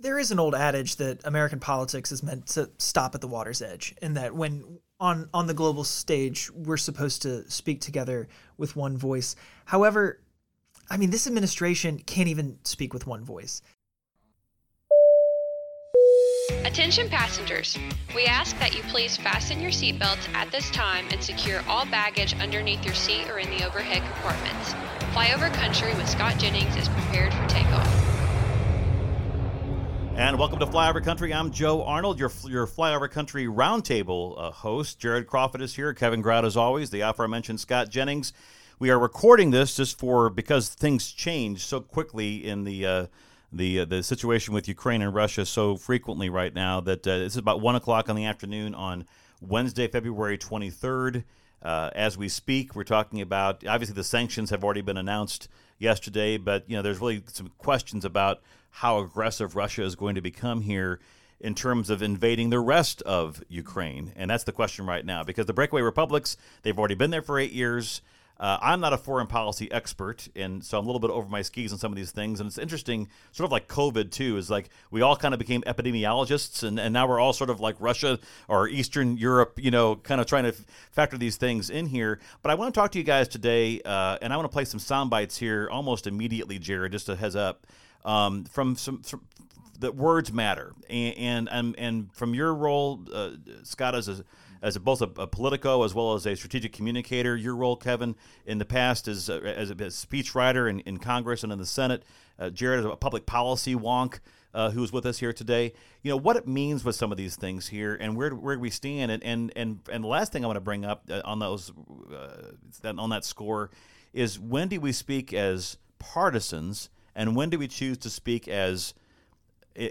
there is an old adage that American politics is meant to stop at the water's edge, and that when on on the global stage we're supposed to speak together with one voice. However, I mean, this administration can't even speak with one voice. Attention passengers, we ask that you please fasten your seatbelts at this time and secure all baggage underneath your seat or in the overhead compartments. Flyover Country with Scott Jennings is prepared for takeoff. And welcome to Flyover Country. I'm Joe Arnold, your your Flyover Country Roundtable uh, host. Jared Crawford is here. Kevin Grout, as always. The aforementioned Scott Jennings. We are recording this just for because things change so quickly in the uh, the uh, the situation with Ukraine and Russia so frequently right now that uh, this is about one o'clock in the afternoon on Wednesday, February 23rd. Uh, as we speak, we're talking about obviously the sanctions have already been announced yesterday, but you know there's really some questions about how aggressive Russia is going to become here in terms of invading the rest of Ukraine. And that's the question right now because the breakaway republics, they've already been there for eight years. Uh, I'm not a foreign policy expert, and so I'm a little bit over my skis on some of these things. And it's interesting, sort of like COVID too, is like we all kind of became epidemiologists, and, and now we're all sort of like Russia or Eastern Europe, you know, kind of trying to f- factor these things in here. But I want to talk to you guys today, uh, and I want to play some sound bites here almost immediately, Jared, just a heads up um, from some. From, the words matter, and and and from your role, uh, Scott, as a as a, both a, a, politico as well as a strategic communicator. Your role, Kevin, in the past as uh, as a, a speechwriter in, in Congress and in the Senate. Uh, Jared, is a public policy wonk. Uh, who's with us here today? You know what it means with some of these things here, and where where do we stand? And and and, and the last thing I want to bring up uh, on those uh, on that score is when do we speak as partisans and when do we choose to speak as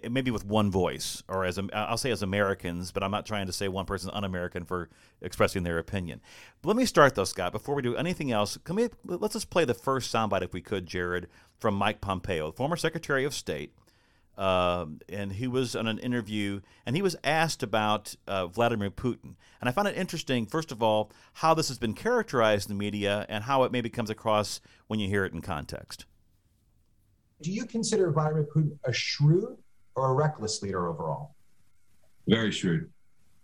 maybe with one voice or as I'll say as Americans, but I'm not trying to say one person's un-American for expressing their opinion. But let me start though, Scott. Before we do anything else, can we, let's just play the first soundbite if we could, Jared, from Mike Pompeo, former Secretary of State, uh, and he was on an interview and he was asked about uh, Vladimir Putin. And I found it interesting, first of all, how this has been characterized in the media and how it maybe comes across when you hear it in context. Do you consider Vladimir Putin a shrewd or a reckless leader overall? Very shrewd,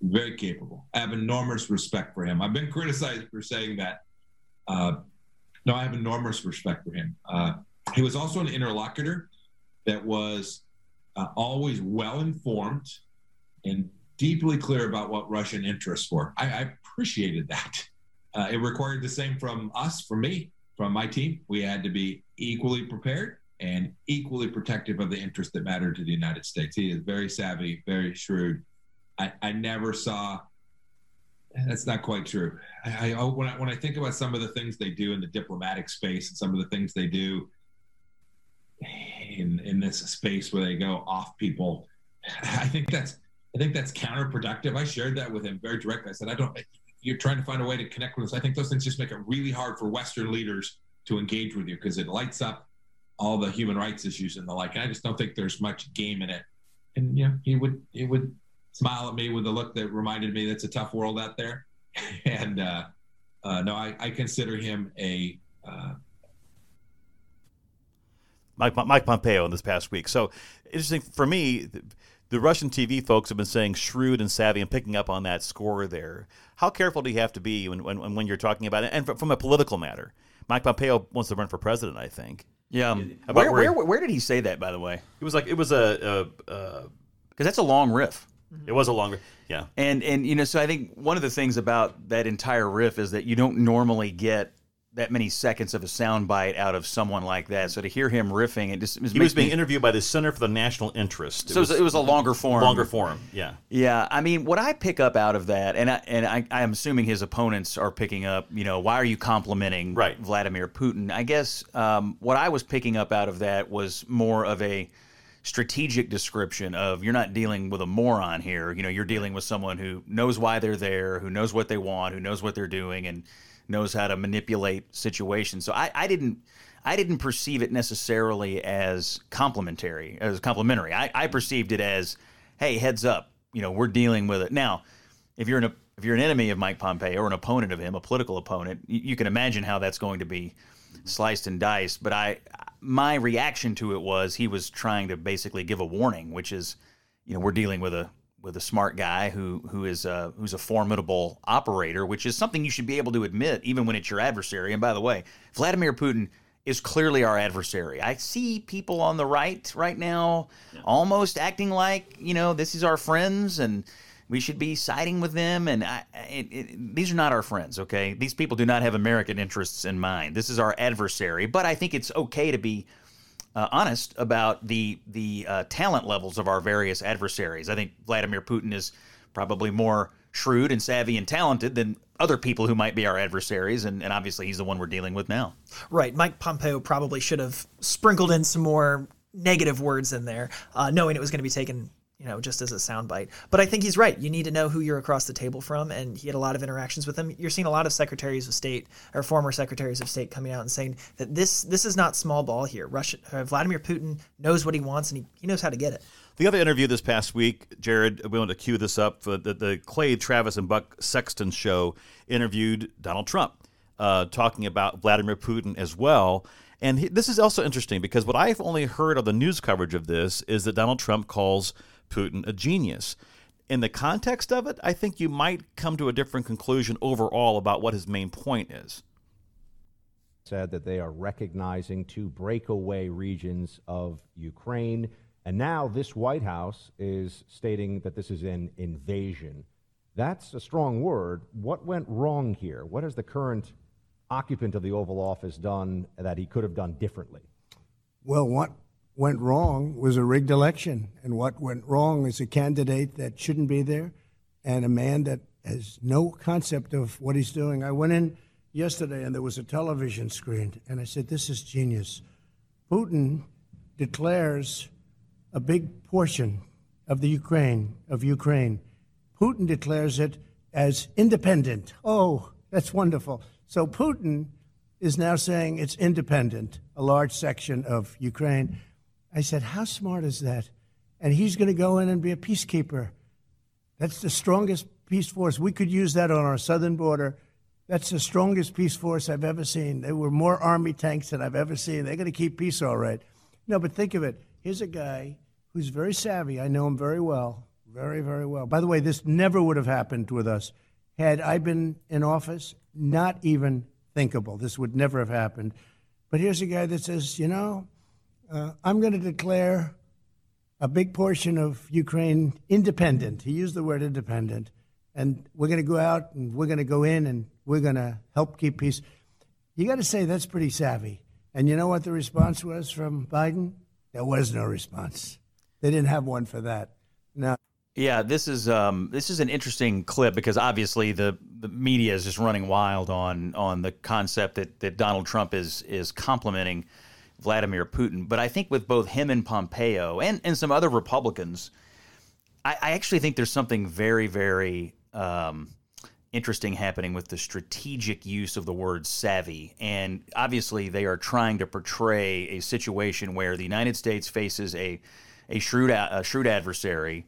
very capable. I have enormous respect for him. I've been criticized for saying that. Uh, no, I have enormous respect for him. Uh, he was also an interlocutor that was uh, always well informed and deeply clear about what Russian interests were. I, I appreciated that. Uh, it required the same from us, from me, from my team. We had to be equally prepared and equally protective of the interests that matter to the United States. He is very savvy, very shrewd. I, I never saw. That's not quite true. I, I, oh, when I when I think about some of the things they do in the diplomatic space and some of the things they do in in this space where they go off people, I think that's I think that's counterproductive. I shared that with him very directly. I said, I don't. You're trying to find a way to connect with us. I think those things just make it really hard for Western leaders to engage with you because it lights up all the human rights issues and the like. And I just don't think there's much game in it. And you know, he would he would smile at me with a look that reminded me that's a tough world out there. and uh, uh, no, I, I, consider him a uh, Mike, Mike Pompeo in this past week. So interesting for me. The Russian TV folks have been saying shrewd and savvy and picking up on that score there. How careful do you have to be when, when, when you're talking about it? And from a political matter, Mike Pompeo wants to run for president, I think. Yeah. Where, where, where, where, did he say that, by the way? It was like, it was a. Because that's a long riff. Mm-hmm. It was a long riff. Yeah. And, and, you know, so I think one of the things about that entire riff is that you don't normally get that many seconds of a soundbite out of someone like that. So to hear him riffing, it just it he was being me, interviewed by the Center for the National Interest. It so was, it was a longer form. Longer form, yeah. Yeah, I mean, what I pick up out of that, and I, and I, I'm assuming his opponents are picking up. You know, why are you complimenting right. Vladimir Putin? I guess um, what I was picking up out of that was more of a strategic description of you're not dealing with a moron here. You know, you're dealing with someone who knows why they're there, who knows what they want, who knows what they're doing, and knows how to manipulate situations. So I, I didn't I didn't perceive it necessarily as complimentary, as complimentary. I, I perceived it as, hey, heads up, you know, we're dealing with it. Now, if you're an if you're an enemy of Mike Pompeo or an opponent of him, a political opponent, you, you can imagine how that's going to be sliced and diced. But I my reaction to it was he was trying to basically give a warning, which is, you know, we're dealing with a with a smart guy who who is a, who's a formidable operator, which is something you should be able to admit even when it's your adversary. And by the way, Vladimir Putin is clearly our adversary. I see people on the right right now yeah. almost acting like you know this is our friends and we should be siding with them. And I, it, it, these are not our friends. Okay, these people do not have American interests in mind. This is our adversary. But I think it's okay to be uh, honest about the the uh, talent levels of our various adversaries. I think Vladimir Putin is probably more shrewd and savvy and talented than other people who might be our adversaries, and, and obviously he's the one we're dealing with now. Right. Mike Pompeo probably should have sprinkled in some more negative words in there, uh, knowing it was going to be taken you know, just as a soundbite. But I think he's right. You need to know who you're across the table from, and he had a lot of interactions with them. You're seeing a lot of secretaries of state or former secretaries of state coming out and saying that this this is not small ball here. Russia, uh, Vladimir Putin knows what he wants, and he, he knows how to get it. The other interview this past week, Jared, we want to cue this up. For the, the Clay Travis and Buck Sexton show interviewed Donald Trump, uh, talking about Vladimir Putin as well. And he, this is also interesting because what I've only heard of the news coverage of this is that Donald Trump calls Putin a genius. In the context of it, I think you might come to a different conclusion overall about what his main point is. Said that they are recognizing two breakaway regions of Ukraine. And now this White House is stating that this is an invasion. That's a strong word. What went wrong here? What has the current occupant of the Oval Office done that he could have done differently? Well, what went wrong was a rigged election. And what went wrong is a candidate that shouldn't be there and a man that has no concept of what he's doing. I went in yesterday and there was a television screen, and I said, This is genius. Putin declares a big portion of the Ukraine, of Ukraine. Putin declares it as independent. Oh, that's wonderful. So Putin is now saying it's independent, a large section of Ukraine. I said, How smart is that? And he's going to go in and be a peacekeeper. That's the strongest peace force. We could use that on our southern border. That's the strongest peace force I've ever seen. There were more army tanks than I've ever seen. They're going to keep peace all right. No, but think of it. Here's a guy who's very savvy. I know him very well, very, very well. By the way, this never would have happened with us had I been in office. Not even thinkable. This would never have happened. But here's a guy that says, you know, uh, I'm going to declare a big portion of Ukraine independent. He used the word independent. And we're going to go out and we're going to go in and we're going to help keep peace. You got to say that's pretty savvy. And you know what the response was from Biden? There was no response. They didn't have one for that. No. Yeah, this is um, this is an interesting clip because obviously the, the media is just running wild on on the concept that, that Donald Trump is is complimenting Vladimir Putin. But I think with both him and Pompeo and, and some other Republicans, I, I actually think there's something very, very um, interesting happening with the strategic use of the word savvy. And obviously, they are trying to portray a situation where the United States faces a, a, shrewd, a shrewd adversary.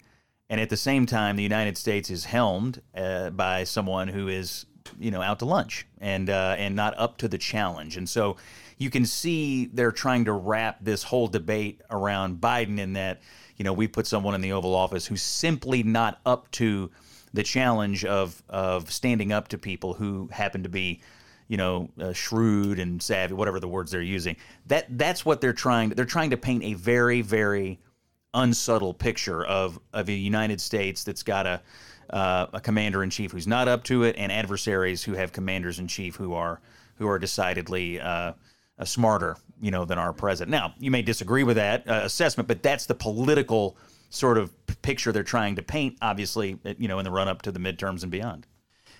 And at the same time, the United States is helmed uh, by someone who is, you know, out to lunch and uh, and not up to the challenge. And so you can see they're trying to wrap this whole debate around Biden in that, you know, we put someone in the Oval Office who's simply not up to the challenge of of standing up to people who happen to be, you know, uh, shrewd and savvy, whatever the words they're using. That that's what they're trying. They're trying to paint a very very unsubtle picture of of a United States that's got a uh, a commander in chief who's not up to it, and adversaries who have commanders in chief who are who are decidedly uh, uh, smarter, you know, than our president. Now, you may disagree with that uh, assessment, but that's the political sort of picture they're trying to paint. Obviously, uh, you know, in the run up to the midterms and beyond.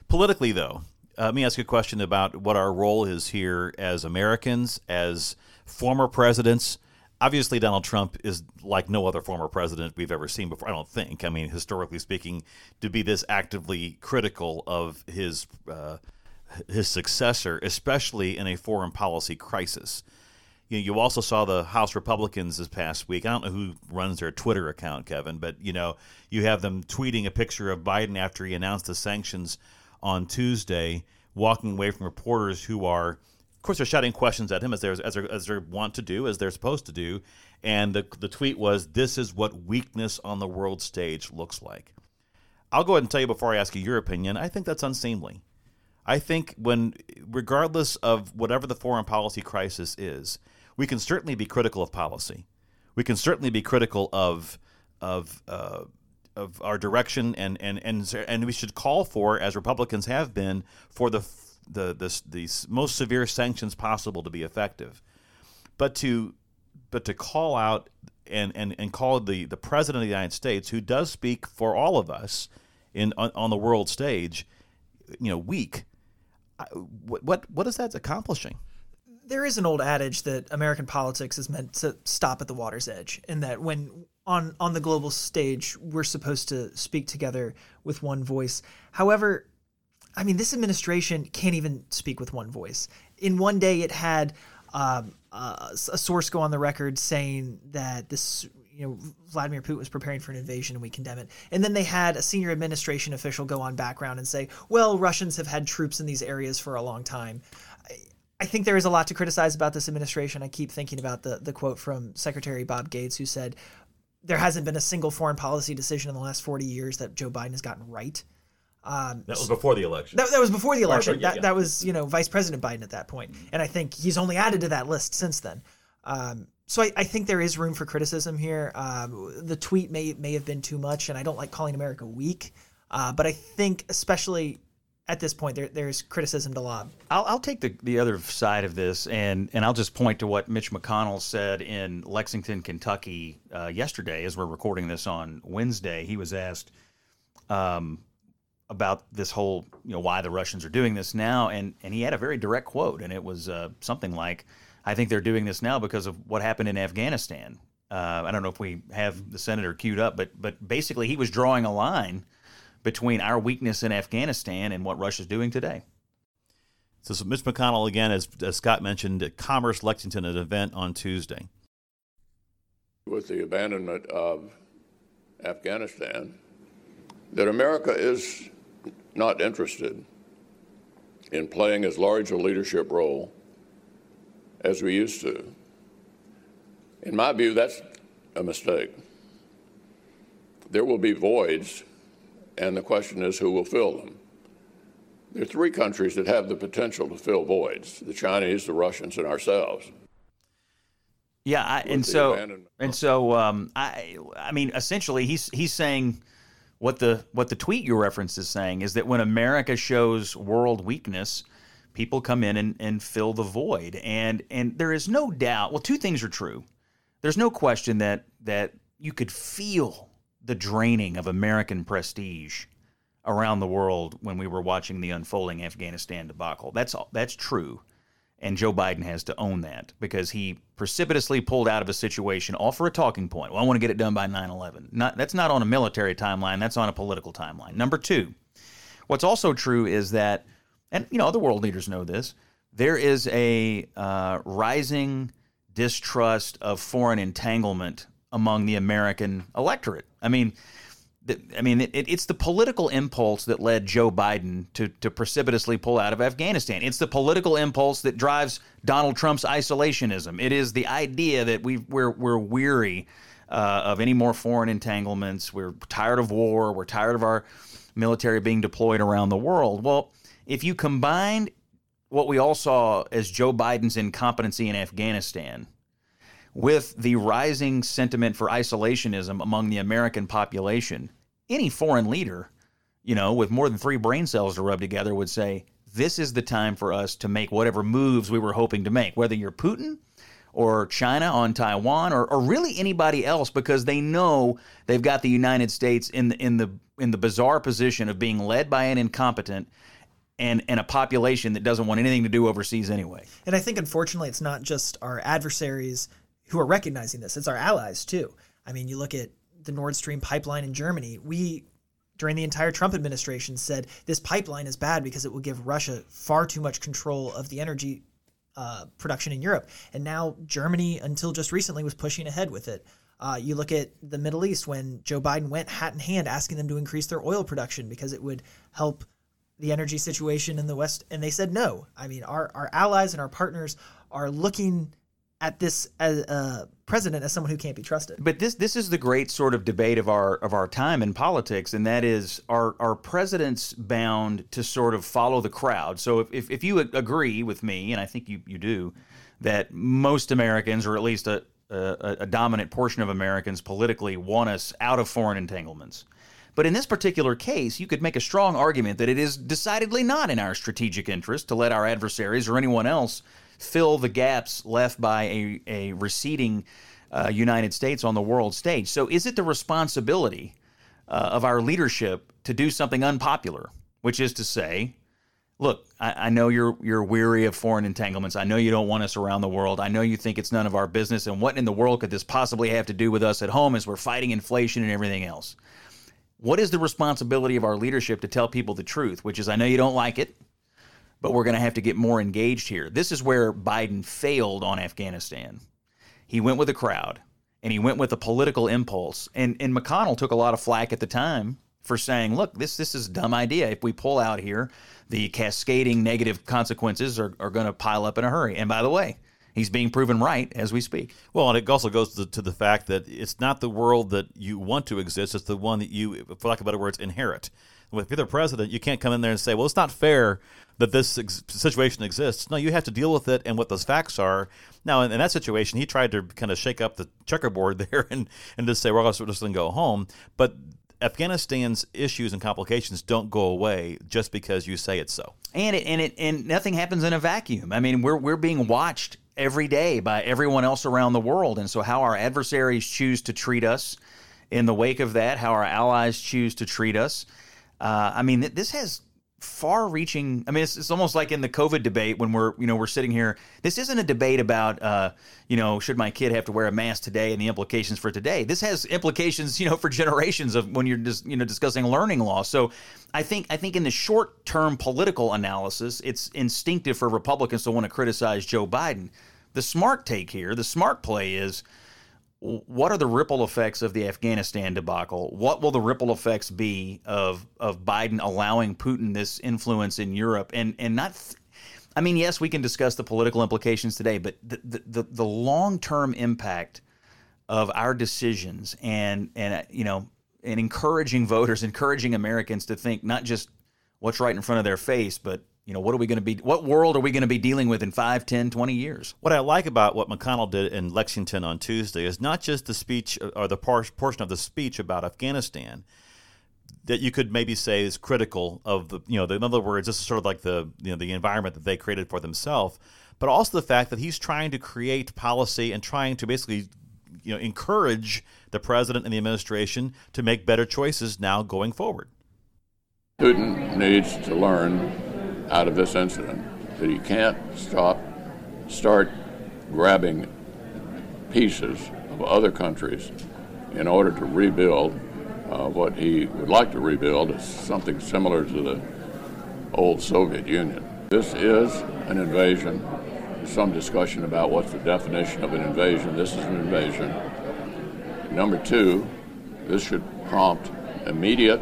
Politically, though, uh, let me ask you a question about what our role is here as Americans, as former presidents. Obviously, Donald Trump is like no other former president we've ever seen before. I don't think. I mean, historically speaking, to be this actively critical of his uh, his successor, especially in a foreign policy crisis. You, know, you also saw the House Republicans this past week. I don't know who runs their Twitter account, Kevin, but you know you have them tweeting a picture of Biden after he announced the sanctions on Tuesday, walking away from reporters who are of course, they're shouting questions at him as they're as they're, as they want to do, as they're supposed to do. And the the tweet was, "This is what weakness on the world stage looks like." I'll go ahead and tell you before I ask you your opinion. I think that's unseemly. I think when, regardless of whatever the foreign policy crisis is, we can certainly be critical of policy. We can certainly be critical of of uh, of our direction, and and and and we should call for, as Republicans have been, for the the, the, the most severe sanctions possible to be effective. But to but to call out and, and, and call the, the president of the United States, who does speak for all of us in on, on the world stage, you know, weak. What what what is that accomplishing? There is an old adage that American politics is meant to stop at the water's edge, and that when on on the global stage we're supposed to speak together with one voice. However, I mean, this administration can't even speak with one voice. In one day, it had um, uh, a source go on the record saying that this, you know, Vladimir Putin was preparing for an invasion and we condemn it. And then they had a senior administration official go on background and say, well, Russians have had troops in these areas for a long time. I, I think there is a lot to criticize about this administration. I keep thinking about the, the quote from Secretary Bob Gates, who said, there hasn't been a single foreign policy decision in the last 40 years that Joe Biden has gotten right. Um, that was before the election. That, that was before the election. Or, yeah, that, yeah. that was you know Vice President Biden at that point. point, and I think he's only added to that list since then. Um, so I, I, think there is room for criticism here. Um, the tweet may may have been too much, and I don't like calling America weak, uh, but I think especially at this point there, there's criticism to lob. I'll, I'll take the, the other side of this, and and I'll just point to what Mitch McConnell said in Lexington, Kentucky uh, yesterday, as we're recording this on Wednesday. He was asked. Um, about this whole, you know, why the Russians are doing this now, and and he had a very direct quote, and it was uh, something like, "I think they're doing this now because of what happened in Afghanistan." Uh, I don't know if we have the senator queued up, but but basically he was drawing a line between our weakness in Afghanistan and what Russia's doing today. So, so Mitch McConnell again, as, as Scott mentioned, at Commerce Lexington, an event on Tuesday. With the abandonment of Afghanistan, that America is not interested in playing as large a leadership role as we used to. In my view, that's a mistake. There will be voids, and the question is who will fill them. There are three countries that have the potential to fill voids the Chinese, the Russians, and ourselves. Yeah, I, and, so, and so um, I I mean essentially he's he's saying what the what the tweet you reference is saying is that when America shows world weakness, people come in and, and fill the void. And and there is no doubt. Well, two things are true. There's no question that that you could feel the draining of American prestige around the world when we were watching the unfolding Afghanistan debacle. That's all, that's true. And Joe Biden has to own that because he precipitously pulled out of a situation all for a talking point. Well, I want to get it done by 9 11. That's not on a military timeline, that's on a political timeline. Number two, what's also true is that, and you know, other world leaders know this, there is a uh, rising distrust of foreign entanglement among the American electorate. I mean, I mean, it, it's the political impulse that led Joe Biden to, to precipitously pull out of Afghanistan. It's the political impulse that drives Donald Trump's isolationism. It is the idea that we we're we're weary uh, of any more foreign entanglements. We're tired of war. We're tired of our military being deployed around the world. Well, if you combine what we all saw as Joe Biden's incompetency in Afghanistan with the rising sentiment for isolationism among the American population, any foreign leader, you know, with more than three brain cells to rub together would say, this is the time for us to make whatever moves we were hoping to make, whether you're Putin or China on Taiwan or, or really anybody else, because they know they've got the United States in the, in the in the bizarre position of being led by an incompetent and and a population that doesn't want anything to do overseas anyway. And I think unfortunately it's not just our adversaries who are recognizing this. It's our allies too. I mean, you look at the Nord Stream pipeline in Germany. We during the entire Trump administration said this pipeline is bad because it will give Russia far too much control of the energy uh, production in Europe. And now Germany, until just recently, was pushing ahead with it. Uh, you look at the Middle East when Joe Biden went hat in hand asking them to increase their oil production because it would help the energy situation in the West, and they said no. I mean, our our allies and our partners are looking at this as uh, president as someone who can't be trusted. But this this is the great sort of debate of our of our time in politics, and that is are are presidents bound to sort of follow the crowd? So if, if, if you agree with me, and I think you, you do, that most Americans, or at least a, a, a dominant portion of Americans politically, want us out of foreign entanglements. But in this particular case, you could make a strong argument that it is decidedly not in our strategic interest to let our adversaries or anyone else fill the gaps left by a, a receding uh, United States on the world stage. So, is it the responsibility uh, of our leadership to do something unpopular, which is to say, look, I, I, know you're you're weary of foreign entanglements. I know you don't want us around the world. I know you think it's none of our business. And what in the world could this possibly have to do with us at home as we're fighting inflation and everything else? What is the responsibility of our leadership to tell people the truth, which is I know you don't like it but we're going to have to get more engaged here. This is where Biden failed on Afghanistan. He went with the crowd and he went with a political impulse. And, and McConnell took a lot of flack at the time for saying, look, this, this is a dumb idea. If we pull out here, the cascading negative consequences are, are going to pile up in a hurry. And by the way, he's being proven right as we speak. Well, and it also goes to the, to the, fact that it's not the world that you want to exist; it's the one that you, for lack of better words, inherit. If you're the president, you can't come in there and say, "Well, it's not fair that this ex- situation exists. No, you have to deal with it and what those facts are. Now, in, in that situation, he tried to kind of shake up the checkerboard there and, and just say, well, let's just go home. But Afghanistan's issues and complications don't go away just because you say it's so. And it, and it and nothing happens in a vacuum. I mean, we're we're being watched every day by everyone else around the world, and so how our adversaries choose to treat us in the wake of that, how our allies choose to treat us. Uh, I mean, this has far-reaching. I mean, it's, it's almost like in the COVID debate when we're you know we're sitting here. This isn't a debate about uh, you know should my kid have to wear a mask today and the implications for today. This has implications you know for generations of when you're just you know discussing learning loss. So I think I think in the short-term political analysis, it's instinctive for Republicans to want to criticize Joe Biden. The smart take here, the smart play is what are the ripple effects of the Afghanistan debacle? What will the ripple effects be of of Biden allowing Putin this influence in Europe and and not th- I mean, yes, we can discuss the political implications today, but the the, the, the long term impact of our decisions and and uh, you know and encouraging voters, encouraging Americans to think not just what's right in front of their face, but you know, what are we going to be, what world are we going to be dealing with in 5, 10, 20 years? What I like about what McConnell did in Lexington on Tuesday is not just the speech uh, or the portion of the speech about Afghanistan that you could maybe say is critical of the, you know, the, in other words, this is sort of like the, you know, the environment that they created for themselves, but also the fact that he's trying to create policy and trying to basically, you know, encourage the president and the administration to make better choices now going forward. Putin needs to learn out of this incident that he can't stop, start grabbing pieces of other countries in order to rebuild uh, what he would like to rebuild is something similar to the old Soviet Union. This is an invasion. There's some discussion about what's the definition of an invasion. This is an invasion. Number two, this should prompt immediate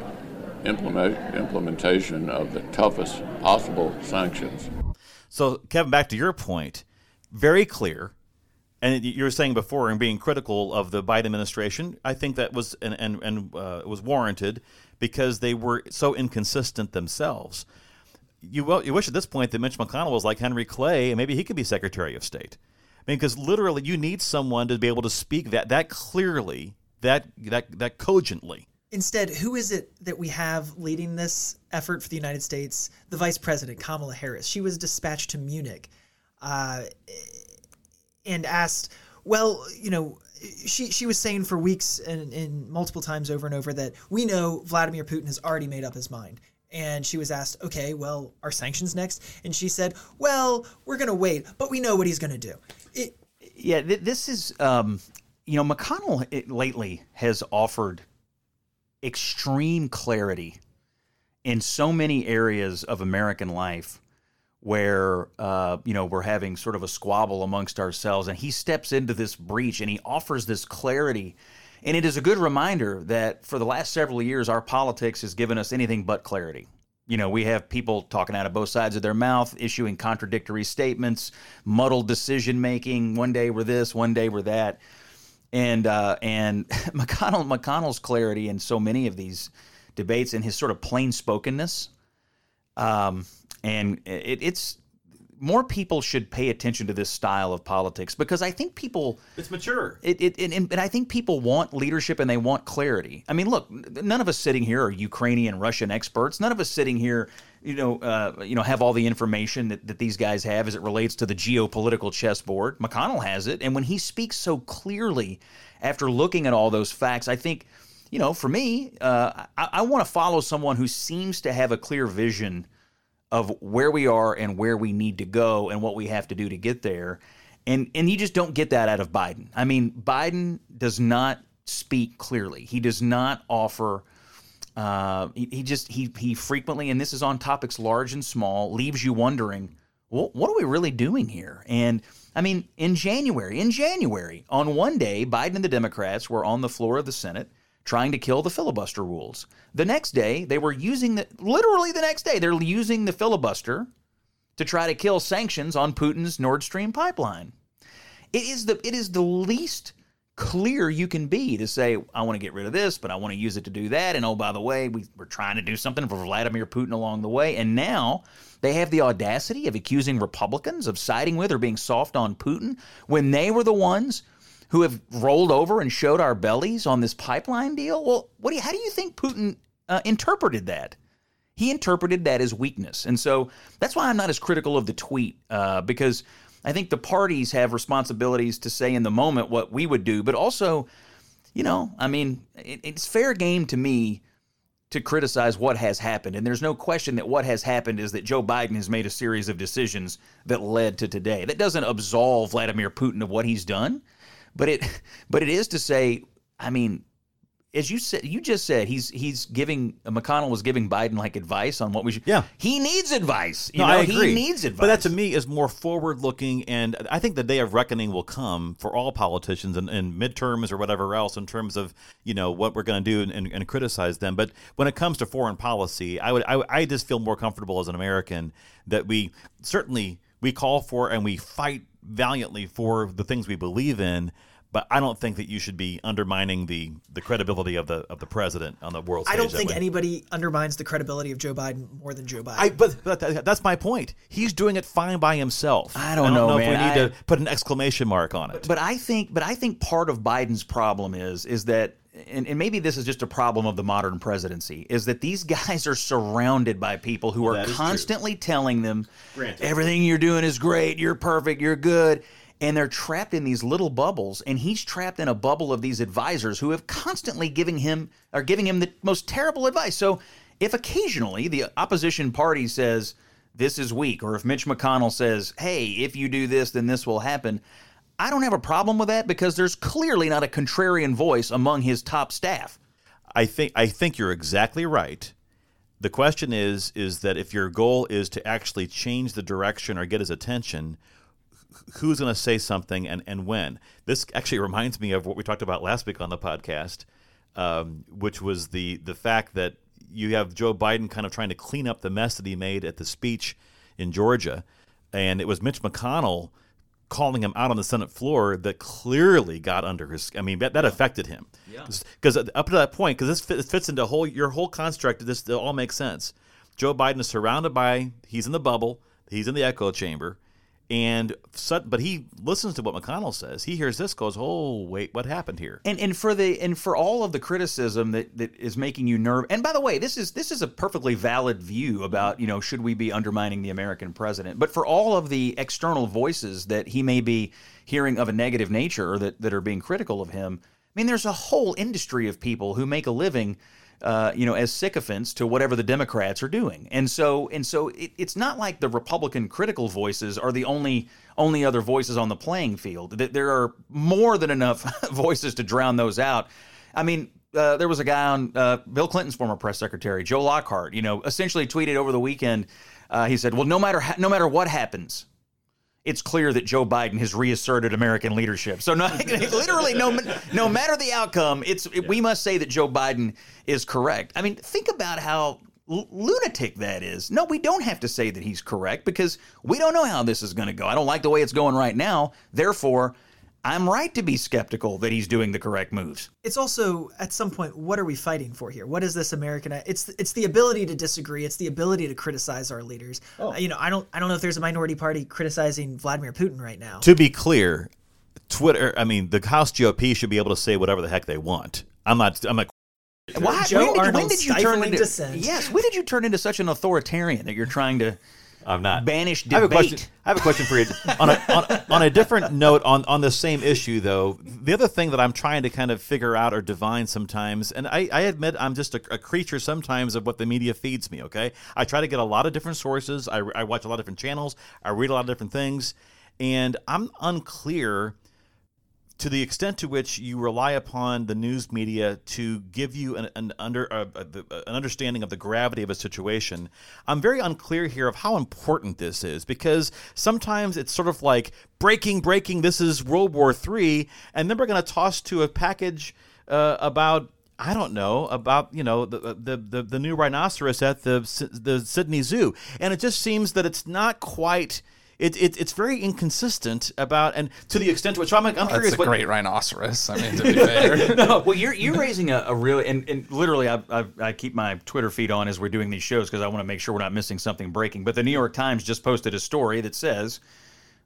implement, implementation of the toughest possible sanctions. So, Kevin, back to your point, very clear. And you were saying before, and being critical of the Biden administration, I think that was and and, and uh, was warranted because they were so inconsistent themselves. You you wish at this point that Mitch McConnell was like Henry Clay, and maybe he could be Secretary of State. I mean, because literally, you need someone to be able to speak that that clearly, that that that cogently. Instead, who is it that we have leading this effort for the United States? The Vice President, Kamala Harris. She was dispatched to Munich uh, and asked, well, you know, she, she was saying for weeks and, and multiple times over and over that we know Vladimir Putin has already made up his mind. And she was asked, okay, well, are sanctions next? And she said, well, we're going to wait, but we know what he's going to do. It, yeah, th- this is, um, you know, McConnell lately has offered – extreme clarity in so many areas of American life where uh, you know we're having sort of a squabble amongst ourselves, and he steps into this breach and he offers this clarity. And it is a good reminder that for the last several years, our politics has given us anything but clarity. You know, we have people talking out of both sides of their mouth, issuing contradictory statements, muddled decision making. One day we're this, one day we're that, and uh, and McConnell McConnell's clarity in so many of these debates and his sort of plain spokenness, um, and it, it's more people should pay attention to this style of politics because I think people It's mature. it, it and, and I think people want leadership and they want clarity. I mean, look, none of us sitting here are Ukrainian Russian experts. None of us sitting here, you know, uh, you know, have all the information that, that these guys have as it relates to the geopolitical chessboard. McConnell has it, and when he speaks so clearly after looking at all those facts, I think, you know, for me, uh, I, I want to follow someone who seems to have a clear vision of where we are and where we need to go and what we have to do to get there. And and you just don't get that out of Biden. I mean, Biden does not speak clearly. He does not offer uh, he, he just he he frequently and this is on topics large and small leaves you wondering well, what are we really doing here? And I mean, in January, in January, on one day, Biden and the Democrats were on the floor of the Senate trying to kill the filibuster rules. The next day, they were using the literally the next day, they're using the filibuster to try to kill sanctions on Putin's Nord Stream pipeline. It is the it is the least clear you can be to say I want to get rid of this, but I want to use it to do that. And oh, by the way, we, we're trying to do something for Vladimir Putin along the way. And now they have the audacity of accusing Republicans of siding with or being soft on Putin when they were the ones who have rolled over and showed our bellies on this pipeline deal. Well, what do you, how do you think Putin uh, interpreted that? He interpreted that as weakness, and so that's why I'm not as critical of the tweet uh, because I think the parties have responsibilities to say in the moment what we would do, but also, you know, I mean, it, it's fair game to me to criticize what has happened. And there's no question that what has happened is that Joe Biden has made a series of decisions that led to today. That doesn't absolve Vladimir Putin of what he's done, but it but it is to say, I mean, as you said, you just said he's he's giving McConnell was giving Biden like advice on what we should. Yeah. he needs advice. You No, know, I agree. he needs advice. But that to me is more forward looking, and I think the day of reckoning will come for all politicians in, in midterms or whatever else in terms of you know what we're going to do and, and, and criticize them. But when it comes to foreign policy, I would I, I just feel more comfortable as an American that we certainly we call for and we fight valiantly for the things we believe in. But I don't think that you should be undermining the, the credibility of the of the president on the world stage. I don't think way. anybody undermines the credibility of Joe Biden more than Joe Biden. I, but, but that- that's my point. He's doing it fine by himself. I don't know, if man. we need I- to put an exclamation mark on it. But I think, but I think part of Biden's problem is, is that, and, and maybe this is just a problem of the modern presidency, is that these guys are surrounded by people who are is true. constantly telling them Granted. everything you're doing is great, you're perfect, you're good. And they're trapped in these little bubbles, and he's trapped in a bubble of these advisors who have constantly giving him are giving him the most terrible advice. So, if occasionally the opposition party says this is weak, or if Mitch McConnell says, "Hey, if you do this, then this will happen," I don't have a problem with that because there's clearly not a contrarian voice among his top staff. I think I think you're exactly right. The question is is that if your goal is to actually change the direction or get his attention, who's going to say something and, and when? This actually reminds me of what we talked about last week on the podcast, um, which was the the fact that you have Joe Biden kind of trying to clean up the mess that he made at the speech in Georgia, and it was Mitch McConnell calling him out on the Senate floor that clearly got under his. I mean, that, that affected him. Because up to that point, because this fits, fits into whole your whole construct. This it all makes sense. Joe Biden is surrounded by. He's in the bubble. He's in the echo chamber, and but he listens to what McConnell says. He hears this, goes, "Oh, wait, what happened here?" And and for the and for all of the criticism that, that is making you nerve. And by the way, this is this is a perfectly valid view about you know should we be undermining the American president. But for all of the external voices that he may be hearing of a negative nature or that that are being critical of him, I mean, there's a whole industry of people who make a living. Uh, you know, as sycophants to whatever the Democrats are doing, and so and so, it, it's not like the Republican critical voices are the only only other voices on the playing field. That there are more than enough voices to drown those out. I mean, uh, there was a guy on uh, Bill Clinton's former press secretary, Joe Lockhart. You know, essentially tweeted over the weekend. Uh, he said, "Well, no matter ha- no matter what happens, it's clear that Joe Biden has reasserted American leadership. So, no, literally, no, no matter the outcome, it's we must say that Joe Biden is correct. I mean, think about how l- lunatic that is. No, we don't have to say that he's correct because we don't know how this is going to go. I don't like the way it's going right now. Therefore, I'm right to be skeptical that he's doing the correct moves. It's also at some point, what are we fighting for here? What is this American? It's it's the ability to disagree. It's the ability to criticize our leaders. Oh. Uh, you know, I don't I don't know if there's a minority party criticizing Vladimir Putin right now. To be clear, Twitter. I mean, the House GOP should be able to say whatever the heck they want. I'm not. I'm not. Why? Joe when, did, when did you turn stifling into dissent. yes? When did you turn into such an authoritarian that you're trying to I'm not. banish I have a debate? question. I have a question for you. on, a, on, on a different note, on, on the same issue, though, the other thing that I'm trying to kind of figure out or divine sometimes, and I, I admit I'm just a, a creature sometimes of what the media feeds me, okay? I try to get a lot of different sources. I, I watch a lot of different channels. I read a lot of different things. And I'm unclear to the extent to which you rely upon the news media to give you an, an under uh, an understanding of the gravity of a situation, I'm very unclear here of how important this is because sometimes it's sort of like breaking, breaking. This is World War III, and then we're going to toss to a package uh, about. I don't know about you know the, the the the new rhinoceros at the the Sydney Zoo, and it just seems that it's not quite. It, it, it's very inconsistent about and to the extent to which I'm, I'm That's curious a what great rhinoceros. I mean, to be fair. no, well, you're you're raising a, a really and, and literally, I, I I keep my Twitter feed on as we're doing these shows because I want to make sure we're not missing something breaking. But the New York Times just posted a story that says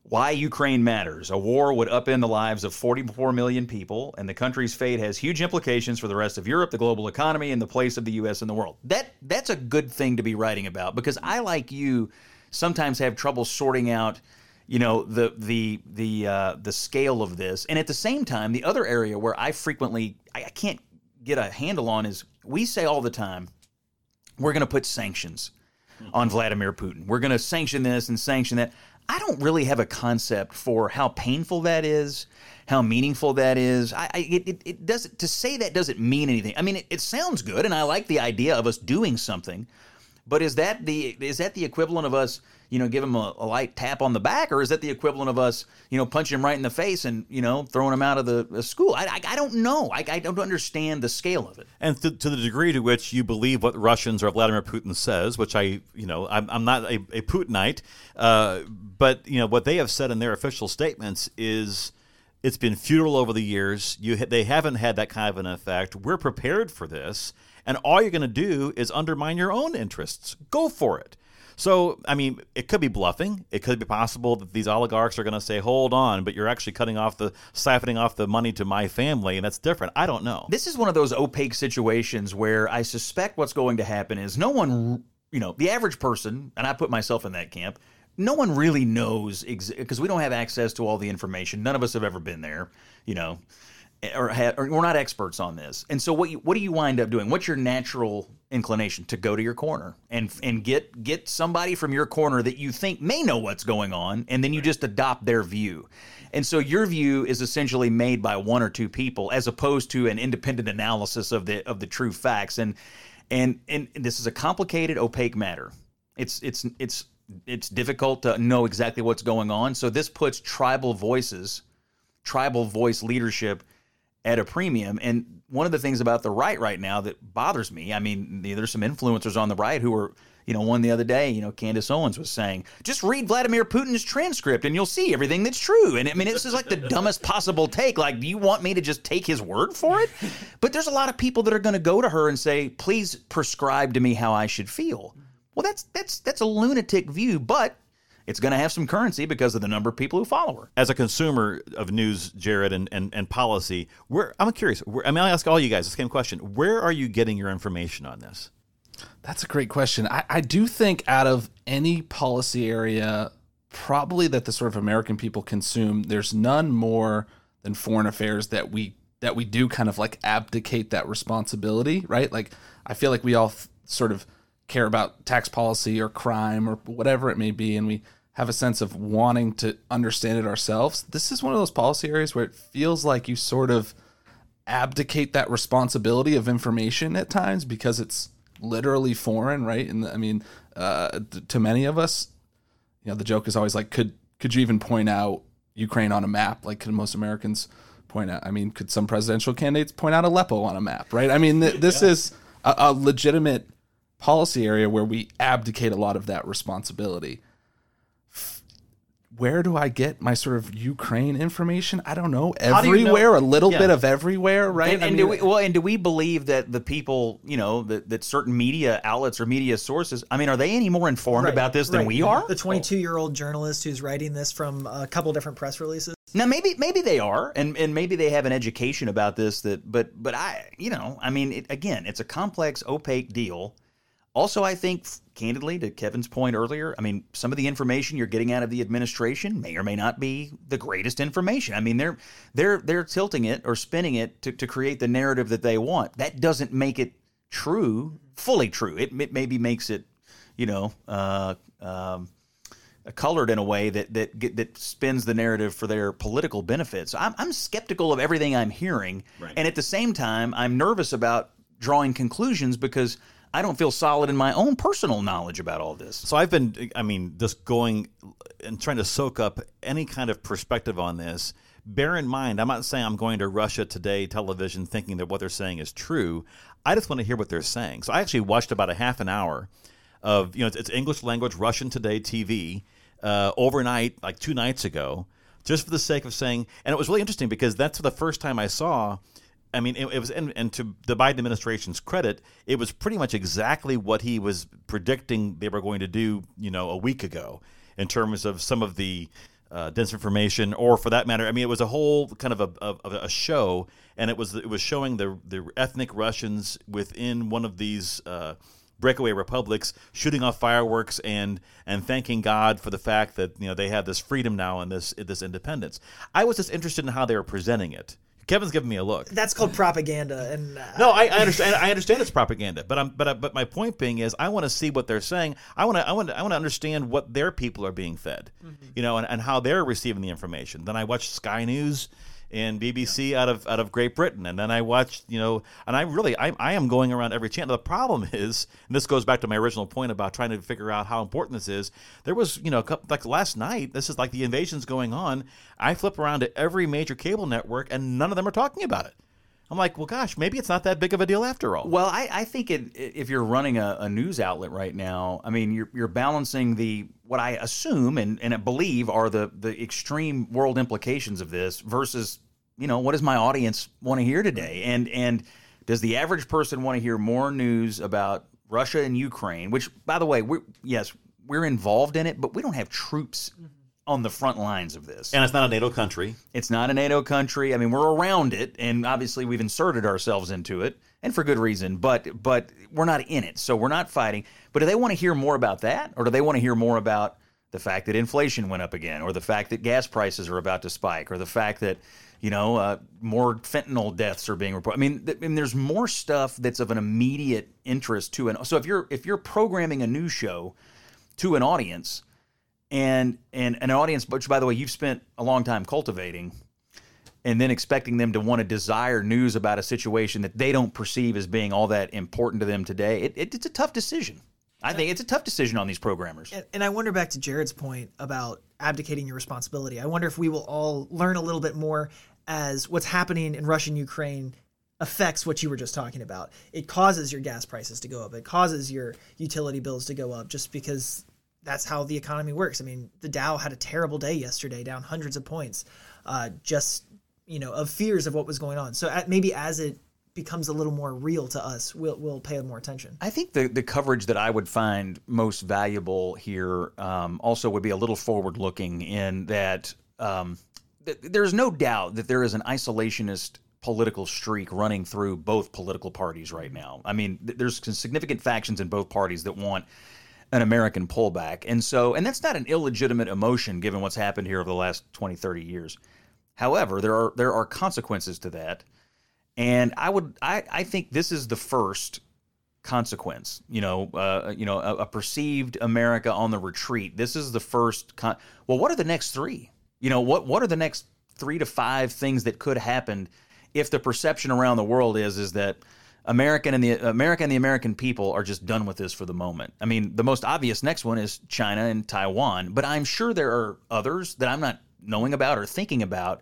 why Ukraine matters. A war would upend the lives of 44 million people, and the country's fate has huge implications for the rest of Europe, the global economy, and the place of the U.S. in the world. That that's a good thing to be writing about because I, like you, sometimes have trouble sorting out you know the the the uh, the scale of this, and at the same time, the other area where I frequently I, I can't get a handle on is we say all the time we're going to put sanctions on Vladimir Putin. We're going to sanction this and sanction that. I don't really have a concept for how painful that is, how meaningful that is. I, I it, it, it doesn't to say that doesn't mean anything. I mean, it, it sounds good, and I like the idea of us doing something. But is that the is that the equivalent of us, you know, give him a, a light tap on the back, or is that the equivalent of us, you know, punching him right in the face and you know throwing him out of the, the school? I, I, I don't know. I, I don't understand the scale of it. And to, to the degree to which you believe what Russians or Vladimir Putin says, which I, you know, I'm, I'm not a, a Putinite, uh, but you know what they have said in their official statements is it's been futile over the years. You, they haven't had that kind of an effect. We're prepared for this, and all you're going to do is undermine your own interests. Go for it. So, I mean, it could be bluffing. It could be possible that these oligarchs are going to say, "Hold on," but you're actually cutting off the siphoning off the money to my family, and that's different. I don't know. This is one of those opaque situations where I suspect what's going to happen is no one, you know, the average person, and I put myself in that camp, no one really knows because we don't have access to all the information. None of us have ever been there, you know, or, or we're not experts on this. And so, what you, what do you wind up doing? What's your natural inclination to go to your corner and and get get somebody from your corner that you think may know what's going on, and then you just adopt their view. And so your view is essentially made by one or two people, as opposed to an independent analysis of the of the true facts. And and and this is a complicated, opaque matter. It's it's it's it's difficult to know exactly what's going on. So this puts tribal voices, tribal voice leadership at a premium. And one of the things about the right right now that bothers me, I mean, there's some influencers on the right who are, you know, one the other day, you know, Candace Owens was saying, just read Vladimir Putin's transcript and you'll see everything that's true. And I mean, this is like the dumbest possible take. Like, do you want me to just take his word for it? But there's a lot of people that are going to go to her and say, please prescribe to me how I should feel. Well, that's that's that's a lunatic view, but it's going to have some currency because of the number of people who follow her. as a consumer of news, Jared, and, and, and policy, where I'm curious. Where, I mean, I ask all you guys the same question: Where are you getting your information on this? That's a great question. I, I do think out of any policy area, probably that the sort of American people consume, there's none more than foreign affairs that we that we do kind of like abdicate that responsibility, right? Like I feel like we all th- sort of care about tax policy or crime or whatever it may be, and we have a sense of wanting to understand it ourselves. This is one of those policy areas where it feels like you sort of abdicate that responsibility of information at times because it's literally foreign, right? And I mean, uh, to many of us, you know, the joke is always like, could could you even point out Ukraine on a map? Like, could most Americans point out? I mean, could some presidential candidates point out Aleppo on a map? Right? I mean, th- this is a, a legitimate policy area where we abdicate a lot of that responsibility. Where do I get my sort of Ukraine information? I don't know. How do you know- Everywhere, a little Yeah. bit of everywhere, right? And, I mean, do we, well, and do we believe that the people, you know, that, that certain media outlets or media sources, I mean, are they any more informed Right, about this than right. we are? The 22 year old journalist who's writing this from a couple different press releases. Now maybe maybe they are, and and maybe they have an education about this that, but but I, you know, I mean, it, again, it's a complex, opaque deal. Also, I think, candidly, to Kevin's point earlier, I mean, some of the information you're getting out of the administration may or may not be the greatest information. I mean, they're they're they're tilting it or spinning it to, to create the narrative that they want. That doesn't make it true, fully true. It, it maybe makes it, you know, uh, um, colored in a way that that get- that spins the narrative for their political benefits. I'm, I'm skeptical of everything I'm hearing, and at the same time, I'm nervous about drawing conclusions because I don't feel solid in my own personal knowledge about all this. So I've been, I mean, just going and trying to soak up any kind of perspective on this. Bear in mind, I'm not saying I'm going to Russia Today television thinking that what they're saying is true. I just want to hear what they're saying. So I actually watched about a half an hour of, you know, it's, it's English language Russian Today TV uh, overnight, like two nights ago, just for the sake of saying, and it was really interesting because that's the first time I saw. I mean, it, it was, and, and to the Biden administration's credit, it was pretty much exactly what he was predicting they were going to do, you know, a week ago in terms of some of the uh, disinformation, or for that matter, I mean, it was a whole kind of a, a show, and it was it was showing the the ethnic Russians within one of these. Uh, breakaway republics shooting off fireworks and and thanking God for the fact that you know they have this freedom now and this this independence. I was just interested in how they were presenting it. Kevin's giving me a look. That's called propaganda. And uh, No, I, I understand. I understand it's propaganda, but I'm but I, but my point being is, I want to see what they're saying. I want to I want to I want to understand what their people are being fed, you know, and, and how they're receiving the information. Then I watch Sky News and BBC out of out of Great Britain, and then I watched you know, and I really I, I am going around every channel. The problem is, and this goes back to my original point about trying to figure out how important this is. There was you know a couple, like last night. This is like the invasion's going on. I flip around to every major cable network, and none of them are talking about it. I'm like, well, gosh, maybe it's not that big of a deal after all. Well, I, I think it, if you're running a, a news outlet right now, I mean, you're, you're balancing the what I assume and, and I believe are the the extreme world implications of this versus you know what does my audience want to hear today, and and does the average person want to hear more news about Russia and Ukraine? Which, by the way, we're yes we're involved in it, but we don't have troops on the front lines of this. And it's not a NATO country. It's not a NATO country. I mean, we're around it, and obviously we've inserted ourselves into it, and for good reason. But but we're not in it, so we're not fighting. But do they want to hear more about that, or do they want to hear more about the fact that inflation went up again, or the fact that gas prices are about to spike, or the fact that you know uh, more fentanyl deaths are being reported? I mean, th- I mean, there's more stuff that's of an immediate interest to an. So if you're if you're programming a news show to an audience and and an audience which by the way you've spent a long time cultivating and then expecting them to want to desire news about a situation that they don't perceive as being all that important to them today it, it, it's a tough decision i think it's a tough decision on these programmers And, and I wonder back to Jared's point about abdicating your responsibility. I wonder if we will all learn a little bit more as what's happening in Russia and Ukraine affects what you were just talking about. It causes your gas prices to go up. It causes your utility bills to go up just because that's how the economy works. I mean, the Dow had a terrible day yesterday, down hundreds of points, uh, just you know, of fears of what was going on. So at, maybe as it becomes a little more real to us, we'll we'll pay more attention. I think the, the coverage that I would find most valuable here um, also would be a little forward looking in that um, th- there's no doubt that there is an isolationist political streak running through both political parties right now. I mean, th- there's significant factions in both parties that want an American pullback. And so, and that's not an illegitimate emotion given what's happened here over the last 20, 30 years. However, there are there are consequences to that. And I would I, I think this is the first consequence. You know, uh, you know, a, a perceived America on the retreat. This is the first. Con- well, what are the next three? You know, what what are the next three to five things that could happen if the perception around the world is is that American and the America and the American people are just done with this for the moment. I mean, the most obvious next one is China and Taiwan, but I'm sure there are others that I'm not knowing about or thinking about.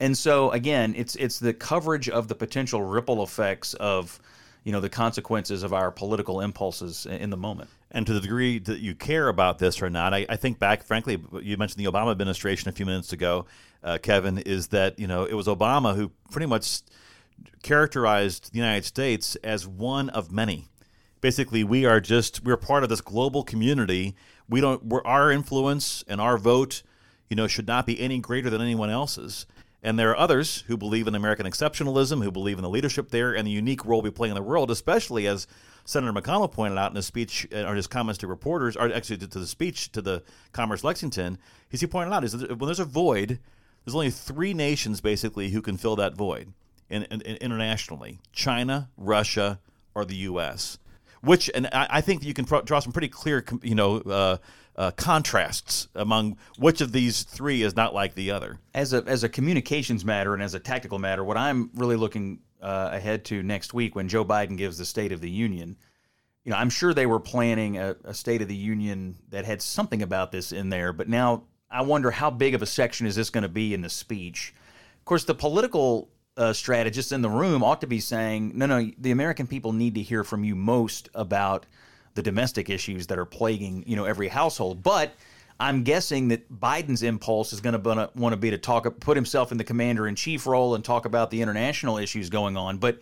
And so again, it's it's the coverage of the potential ripple effects of you know the consequences of our political impulses in the moment. And to the degree that you care about this or not, I, I think back, frankly, you mentioned the Obama administration a few minutes ago, uh, Kevin, is that you know it was Obama who pretty much characterized the United States as one of many. Basically, we are just we're part of this global community. We don't our influence and our vote, you know, should not be any greater than anyone else's. And there are others who believe in American exceptionalism, who believe in the leadership there and the unique role we play in the world, especially as Senator McConnell pointed out in his speech uh, or his comments to reporters, or actually to the speech to the Commerce Lexington, is he pointed out is that when there's a void, there's only three nations basically who can fill that void in, in, internationally: China, Russia, or the U.S. Which, and I, I think you can pro- draw some pretty clear, you know, uh, uh, contrasts among which of these three is not like the other. As a as a communications matter and as a tactical matter, what I'm really looking uh, ahead to next week when Joe Biden gives the State of the Union. You know, I'm sure they were planning a, a State of the Union that had something about this in there, but now I wonder how big of a section is this going to be in the speech. Of course, the political uh, strategists in the room ought to be saying, no, no, the American people need to hear from you most about the domestic issues that are plaguing you know every household. But I'm guessing that Biden's impulse is going to want to be to talk, put himself in the commander in chief role and talk about the international issues going on. But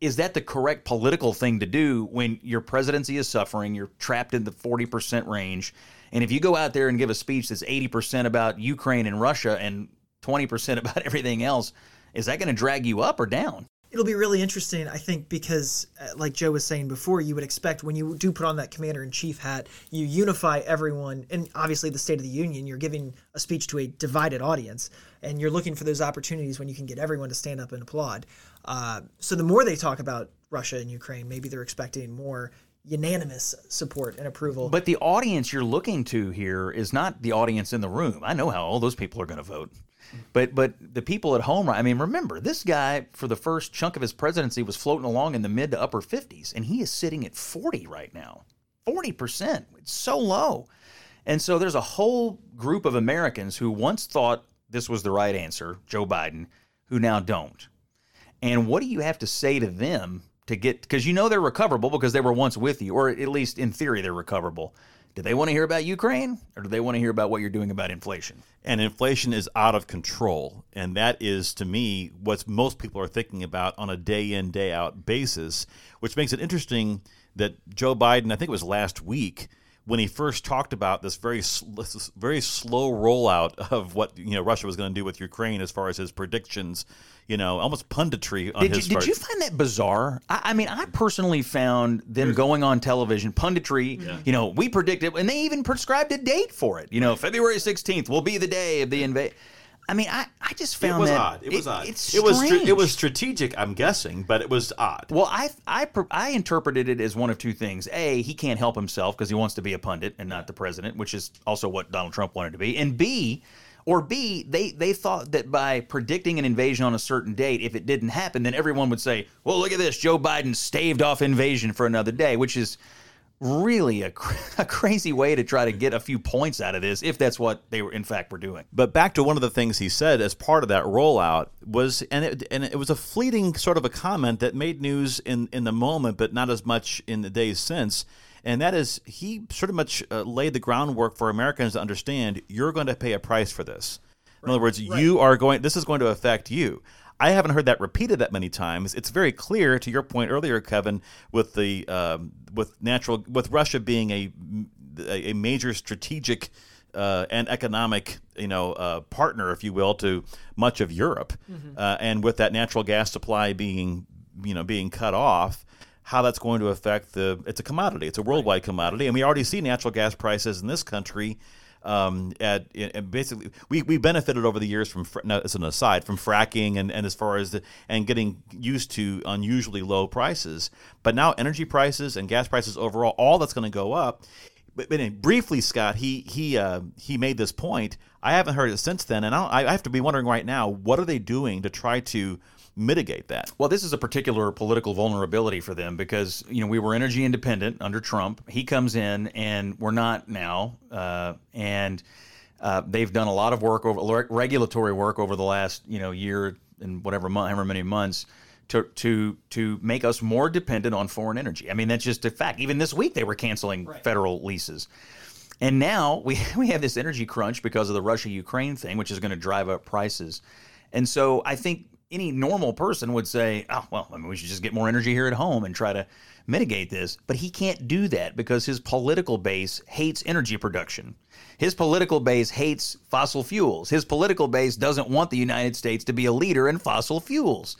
is that the correct political thing to do when your presidency is suffering? You're trapped in the 40% range. And if you go out there and give a speech that's 80% about Ukraine and Russia and 20% about everything else, is that going to drag you up or down? It'll be really interesting, I think, because uh, like Joe was saying before, you would expect when you do put on that commander in chief hat, you unify everyone. And obviously, the State of the Union, you're giving a speech to a divided audience, and you're looking for those opportunities when you can get everyone to stand up and applaud. Uh, so the more they talk about Russia and Ukraine, maybe they're expecting more unanimous support and approval. But the audience you're looking to here is not the audience in the room. I know how all those people are going to vote. But but the people at home, I mean, remember this guy for the first chunk of his presidency was floating along in the mid to upper 50s, and he is sitting at 40 right now. 40%. It's so low. And so there's a whole group of Americans who once thought this was the right answer, Joe Biden, who now don't. And what do you have to say to them to get because you know they're recoverable because they were once with you, or at least in theory they're recoverable. Do they want to hear about Ukraine or do they want to hear about what you're doing about inflation? And inflation is out of control. And that is, to me, what most people are thinking about on a day in, day out basis, which makes it interesting that Joe Biden, I think it was last week, when he first talked about this very this very slow rollout of what you know Russia was going to do with Ukraine as far as his predictions, you know, almost punditry on did his you, part. Did you find that bizarre? I, I mean, I personally found them going on television punditry. Yeah. You know, we predicted, and they even prescribed a date for it. You know, February sixteenth will be the day of the invasion. I mean, I, I just found it was that odd. It was it, odd. It's it was strange. it was strategic. I'm guessing, but it was odd. Well, I I I interpreted it as one of two things. A, he can't help himself because he wants to be a pundit and not the president, which is also what Donald Trump wanted to be. And B, or B, they they thought that by predicting an invasion on a certain date, if it didn't happen, then everyone would say, "Well, look at this, Joe Biden staved off invasion for another day," which is really a, a crazy way to try to get a few points out of this if that's what they were in fact were doing. But back to one of the things he said as part of that rollout was and it, and it was a fleeting sort of a comment that made news in in the moment but not as much in the days since. And that is he sort of much uh, laid the groundwork for Americans to understand you're going to pay a price for this. In other words right. you are going this is going to affect you I haven't heard that repeated that many times. It's very clear, to your point earlier, Kevin, with the um, with natural with Russia being a a major strategic uh, and economic, you know, uh, partner, if you will, to much of Europe, mm-hmm. uh, and with that natural gas supply being, you know, being cut off, how that's going to affect the. It's a commodity. It's a worldwide right. commodity, and we already see natural gas prices in this country um, at and basically we, we benefited over the years from as an aside from fracking and, and as far as the, and getting used to unusually low prices. But now energy prices and gas prices overall all that's going to go up. But, but briefly Scott he he uh, he made this point. I haven't heard it since then and I, I have to be wondering right now what are they doing to try to mitigate that? Well, this is a particular political vulnerability for them because you know we were energy independent under Trump. He comes in and we're not now, uh, and uh, they've done a lot of work over regulatory work over the last you know year and whatever month, however many months to to to make us more dependent on foreign energy. I mean, that's just a fact. Even this week, they were canceling federal leases. And now we, we have this energy crunch because of the Russia Ukraine thing, which is going to drive up prices. And so I think any normal person would say, oh, well, I mean, we should just get more energy here at home and try to mitigate this. But he can't do that because his political base hates energy production. His political base hates fossil fuels. His political base doesn't want the United States to be a leader in fossil fuels.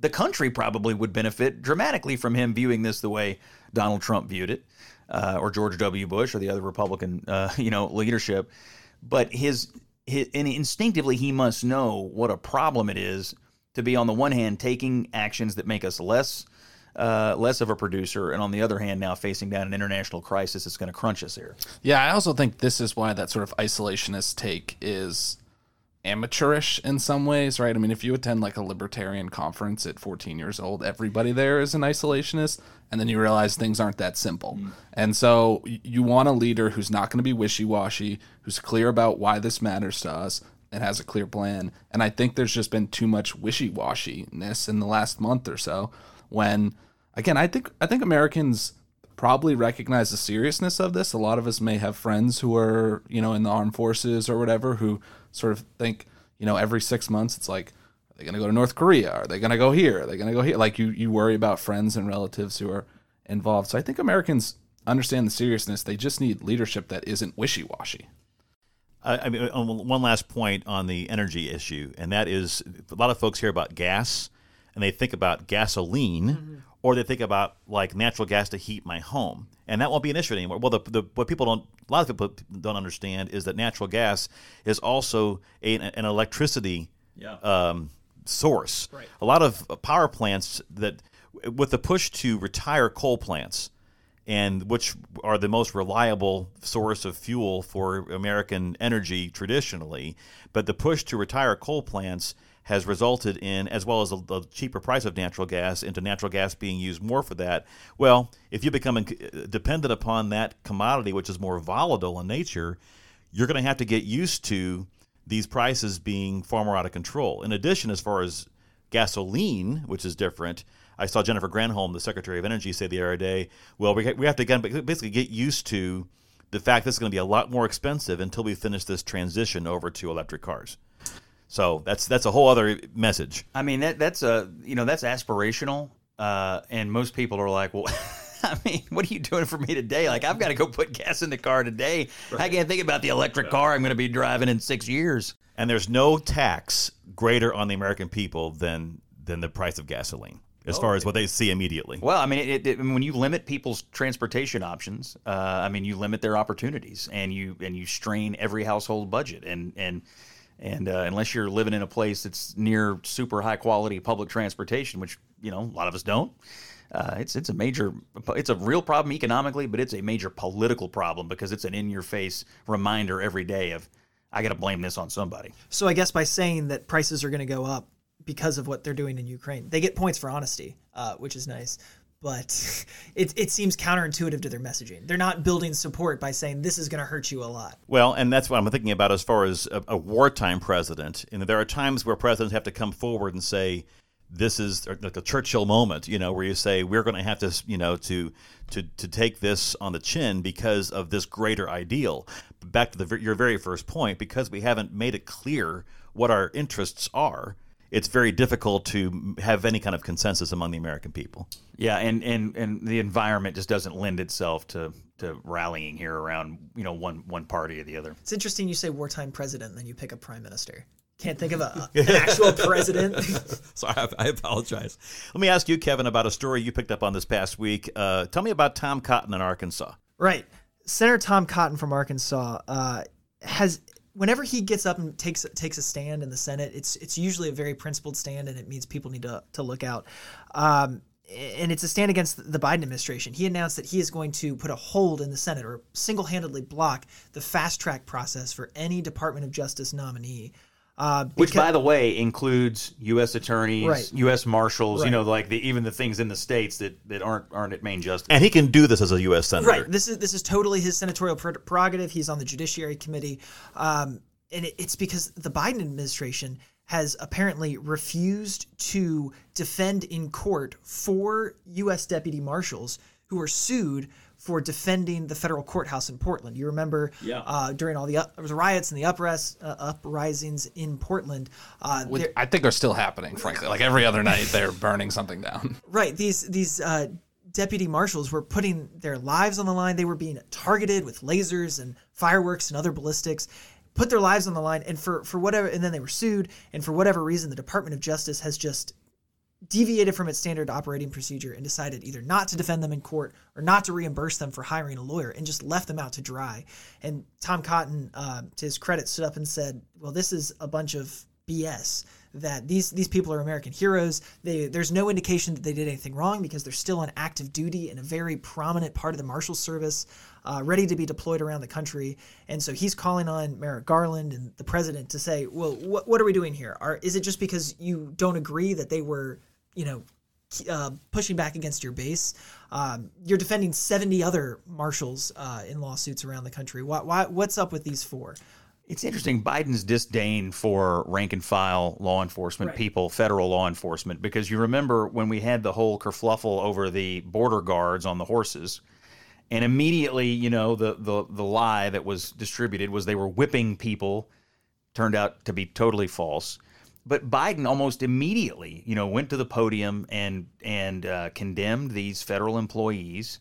The country probably would benefit dramatically from him viewing this the way Donald Trump viewed it, uh, or George W. Bush, or the other Republican, uh, you know, leadership. But his, his, and instinctively, he must know what a problem it is to be on the one hand taking actions that make us less uh, less of a producer, and on the other hand, now facing down an international crisis that's going to crunch us here. Yeah, I also think this is why that sort of isolationist take is amateurish in some ways, right? I mean, if you attend like a libertarian conference at 14 years old, everybody there is an isolationist, and then you realize things aren't that simple. Mm. And so you want a leader who's not going to be wishy washy, who's clear about why this matters to us, and has a clear plan. And I think there's just been too much wishy washiness in the last month or so when again I think I think Americans probably recognize the seriousness of this. A lot of us may have friends who are, you know, in the armed forces or whatever who sort of think, you know, every 6 months it's like are they going to go to North Korea? Are they going to go here? Are they going to go here? Like you you worry about friends and relatives who are involved. So I think Americans understand the seriousness. They just need leadership that isn't wishy-washy. I mean, one last point on the energy issue, and that is a lot of folks hear about gas and they think about gasoline mm-hmm. or they think about like natural gas to heat my home and that won't be an issue anymore well the, the what people don't a lot of people don't understand is that natural gas is also a, an electricity yeah. um, source right. a lot of power plants that with the push to retire coal plants and which are the most reliable source of fuel for American energy traditionally but the push to retire coal plants has resulted in, as well as the, cheaper price of natural gas, into natural gas being used more for that. Well, if you become dependent upon that commodity, which is more volatile in nature, you're going to have to get used to these prices being far more out of control. In addition, as far as gasoline, which is different, I saw Jennifer Granholm, the Secretary of Energy, say the other day, well, we, we have to again basically get used to the fact this is going to be a lot more expensive until we finish this transition over to electric cars. So that's that's a whole other message. I mean that that's a you know that's aspirational, uh, and most people are like, well. I mean, what are you doing for me today? Like, I've got to go put gas in the car today. Right. I can't think about the electric car I'm going to be driving in six years. And there's no tax greater on the American people than than the price of gasoline as oh, far as what they see immediately. Well, I mean, it, it, when you limit people's transportation options, uh, I mean, you limit their opportunities, and you and you strain every household budget, and and and uh, unless you're living in a place that's near super high quality public transportation, which you know a lot of us don't, uh, it's it's a major it's a real problem economically, but it's a major political problem because it's an in your face reminder every day of I got to blame this on somebody. So I guess by saying that prices are going to go up because of what they're doing in Ukraine, they get points for honesty, uh, which is nice but it, it seems counterintuitive to their messaging. They're not building support by saying this is going to hurt you a lot. Well, and that's what I'm thinking about as far as a, a wartime president. And there are times where presidents have to come forward and say, this is like a Churchill moment, you know, where you say we're going to have to, you know, to to to take this on the chin because of this greater ideal. Back to the, your very first point, because we haven't made it clear what our interests are it's very difficult to have any kind of consensus among the American people. Yeah, and, and, and the environment just doesn't lend itself to, to rallying here around you know one one party or the other. It's interesting you say wartime president, and then you pick a prime minister. Can't think of a, an actual president. Sorry, I, I, apologize. Let me ask you, Kevin, about a story you picked up on this past week. Uh, tell me about Tom Cotton in Arkansas. Right, Senator Tom Cotton from Arkansas uh, has whenever he gets up and takes takes a stand in the Senate, it's it's usually a very principled stand, and it means people need to to look out. Um, and it's a stand against the Biden administration. He announced that he is going to put a hold in the Senate or single handedly block the fast track process for any Department of Justice nominee uh, Which, by the way, includes U.S. attorneys, right. U.S. marshals. Right. You know, like the, even the things in the states that, that aren't aren't at Main Justice. And he can do this as a U.S. senator. Right. This is this is totally his senatorial prerogative. He's on the Judiciary Committee, um, and it, it's because the Biden administration has apparently refused to defend in court four U.S. deputy marshals who were sued for defending the federal courthouse in Portland. You remember Yeah. uh, during all the up, there was riots and the upres, uh, uprisings in Portland. Uh, With- there- I think they're still happening, frankly. Like every other night, they're burning something down. Right. These these uh, deputy marshals were putting their lives on the line. They were being targeted with lasers and fireworks and other ballistics. Put their lives on the line, and for for whatever, and then they were sued. And for whatever reason, the Department of Justice has just deviated from its standard operating procedure and decided either not to defend them in court or not to reimburse them for hiring a lawyer and just left them out to dry. And Tom Cotton, uh, to his credit, stood up and said, "Well, this is a bunch of BS. That these these people are American heroes. They, there's no indication that they did anything wrong because they're still on active duty in a very prominent part of the Marshal Service, uh, ready to be deployed around the country. And so he's calling on Merrick Garland and the president to say, well, what, what are we doing here? Are, is it just because you don't agree that they were, you know, uh, pushing back against your base. Um, you're defending 70 other marshals uh, in lawsuits around the country. Why, why, what's up with these four? It's interesting Biden's disdain for rank and file law enforcement people, federal law enforcement, because you remember when we had the whole kerfluffle over the border guards on the horses, and immediately, you know, the the the lie that was distributed was they were whipping people, turned out to be totally false. But Biden almost immediately, you know, went to the podium and and uh, condemned these federal employees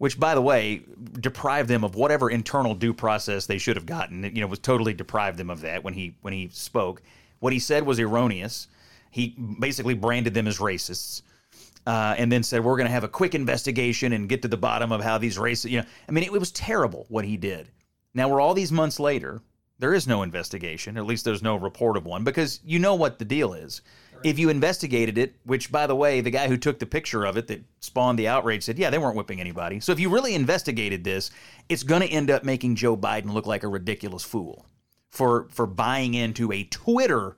which by the way deprived them of whatever internal due process they should have gotten. You know was totally deprived them of that when he when he spoke. What he said was erroneous. He basically branded them as racists uh, and then said we're going to have a quick investigation and get to the bottom of how these races you know i mean it, was terrible what he did. Now we're all these months later there is no investigation or at least there's no report of one because you know what the deal is if you investigated it, which by the way, the guy who took the picture of it that spawned the outrage said, yeah, they weren't whipping anybody. So if you really investigated this, it's going to end up making Joe Biden look like a ridiculous fool for for buying into a Twitter,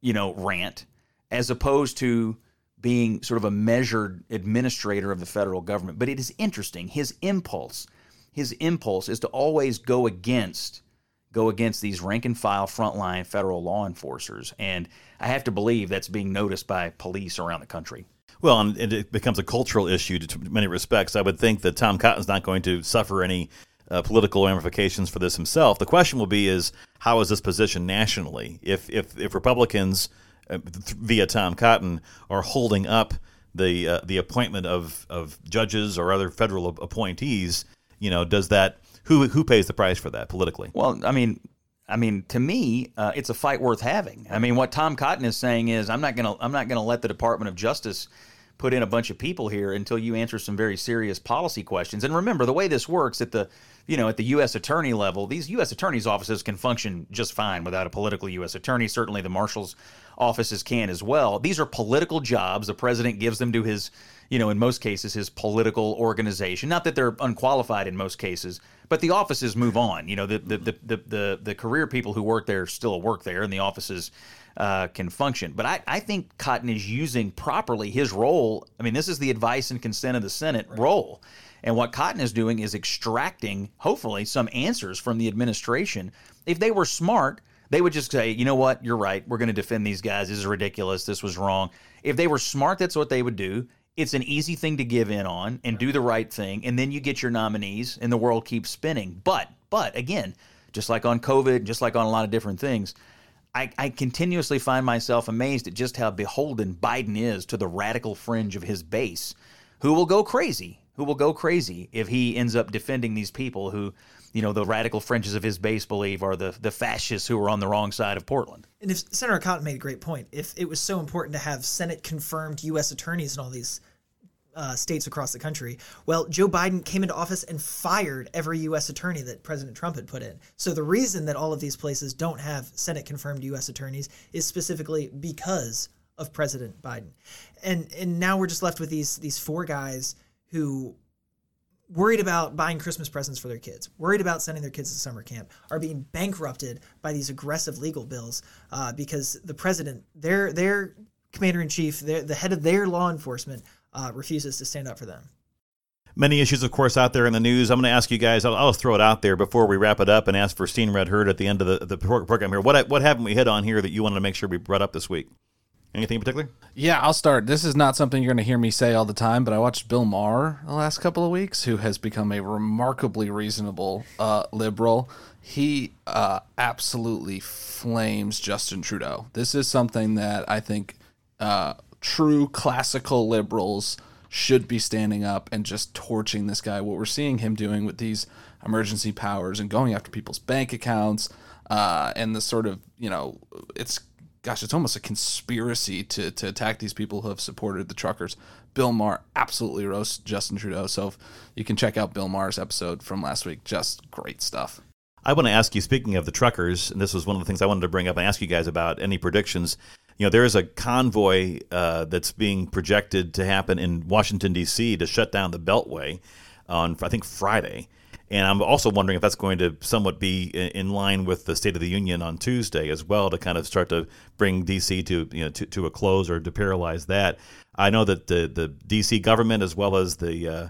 you know, rant as opposed to being sort of a measured administrator of the federal government. But it is interesting. His impulse, his impulse is to always go against go against these rank and file frontline federal law enforcers. And I have to believe that's being noticed by police around the country. Well, and it becomes a cultural issue to many respects. I would think that Tom Cotton's not going to suffer any uh, political ramifications for this himself. The question will be: is how is this positioned nationally? If if if Republicans uh, th- via Tom Cotton are holding up the uh, the appointment of of judges or other federal appointees, you know, does that who who pays the price for that politically? Well, I mean, I mean, to me, uh, it's a fight worth having. I mean, what Tom Cotton is saying is, I'm not gonna I'm not gonna let the Department of Justice put in a bunch of people here until you answer some very serious policy questions. And remember, the way this works at the you know at the U.S. attorney level, these U.S. attorneys' offices can function just fine without a political U.S. attorney. Certainly, the marshals' offices can as well. These are political jobs. The president gives them to his you know, in most cases, his political organization. Not that they're unqualified in most cases, but the offices move on. You know, the the the the, the, the career people who work there still work there, and the offices uh, can function. But I, I think Cotton is using properly his role. I mean, this is the advice and consent of the Senate role. And what Cotton is doing is extracting, hopefully, some answers from the administration. If they were smart, they would just say, you know what, you're right. We're going to defend these guys. This is ridiculous. This was wrong. If they were smart, that's what they would do. It's an easy thing to give in on and do the right thing, and then you get your nominees, and the world keeps spinning. But, but again, just like on COVID, just like on a lot of different things, I, I continuously find myself amazed at just how beholden Biden is to the radical fringe of his base, who will go crazy, who will go crazy if he ends up defending these people who, you know, the radical fringes of his base believe are the the fascists who are on the wrong side of Portland. And if Senator Cotton made a great point, if it was so important to have Senate confirmed U.S. attorneys and all these uh, states across the country. Well, Joe Biden came into office and fired every U.S. attorney that President Trump had put in. So the reason that all of these places don't have Senate confirmed U.S. attorneys is specifically because of President Biden. And and now we're just left with these these four guys who worried about buying Christmas presents for their kids, worried about sending their kids to summer camp, are being bankrupted by these aggressive legal bills uh, because the president, their their commander in chief, the head of their law enforcement, uh, refuses to stand up for them. Many issues, of course, out there in the news. I'm going to ask you guys. I'll, I'll throw it out there before we wrap it up, and ask for seen read heard at the end of the, the program here. What what haven't we hit on here that you wanted to make sure we brought up this week? Anything in particular? Yeah, I'll start. This is not something you're going to hear me say all the time, but I watched Bill Maher the last couple of weeks, who has become a remarkably reasonable uh, liberal. He uh, absolutely flames Justin Trudeau. This is something that I think uh, true classical liberals should be standing up and just torching this guy. What we're seeing him doing with these emergency powers and going after people's bank accounts uh, and the sort of, you know, it's gosh, it's almost a conspiracy to to attack these people who have supported the truckers. Bill Maher absolutely roasts Justin Trudeau. So if you can check out Bill Maher's episode from last week. Just great stuff. I want to ask you, speaking of the truckers, and this was one of the things I wanted to bring up and ask you guys about any predictions. You know, there is a convoy uh, that's being projected to happen in Washington, D.C. to shut down the Beltway on, I think, Friday. And I'm also wondering if that's going to somewhat be in line with the State of the Union on Tuesday as well to kind of start to bring DC to you know to, to a close or to paralyze that. I know that the the DC government as well as the uh,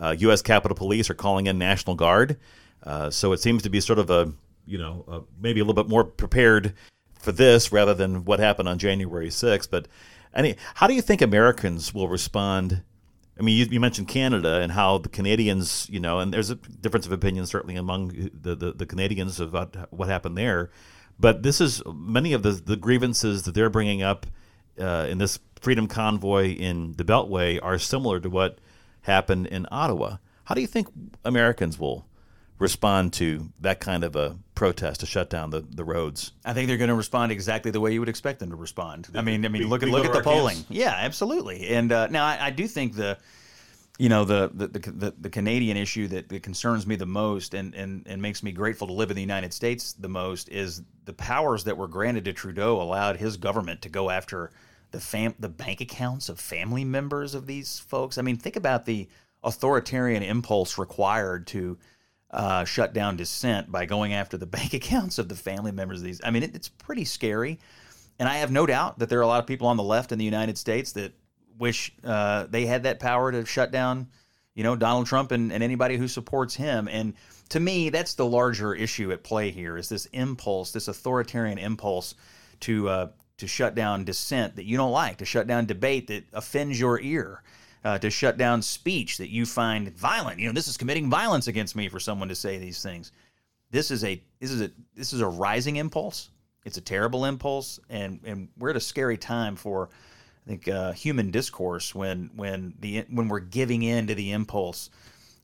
uh, U.S. Capitol Police are calling in National Guard, uh, so it seems to be sort of a you know maybe a little bit more prepared for this rather than what happened on January 6th. But any, how do you think Americans will respond? I mean, you, you, mentioned Canada and how the Canadians, you know, and there's a difference of opinion certainly among the, the, the Canadians about what happened there. But this is many of the, the grievances that they're bringing up uh, in this freedom convoy in the Beltway are similar to what happened in Ottawa. How do you think Americans will respond to that kind of a protest to shut down the, the roads? I think they're going to respond exactly the way you would expect them to respond. I mean, I mean, look at look at the polling. Camps. Yeah, absolutely. And uh, now I, I, do think the, you know, the the, the the Canadian issue that, that concerns me the most and, and and makes me grateful to live in the United States the most is the powers that were granted to Trudeau allowed his government to go after the fam the bank accounts of family members of these folks. I mean, think about the authoritarian impulse required to uh, shut down dissent by going after the bank accounts of the family members of these. I mean, it, it's pretty scary. And I have no doubt that there are a lot of people on the left in the United States that wish uh, they had that power to shut down, you know, Donald Trump and, and anybody who supports him. And to me, that's the larger issue at play here is this impulse, this authoritarian impulse to uh, to shut down dissent that you don't like, to shut down debate that offends your ear uh, to shut down speech that you find violent. You know, this is committing violence against me for someone to say these things. This is a this is a this is a rising impulse. It's a terrible impulse, and and we're at a scary time for, I think, uh, human discourse when when the when we're giving in to the impulse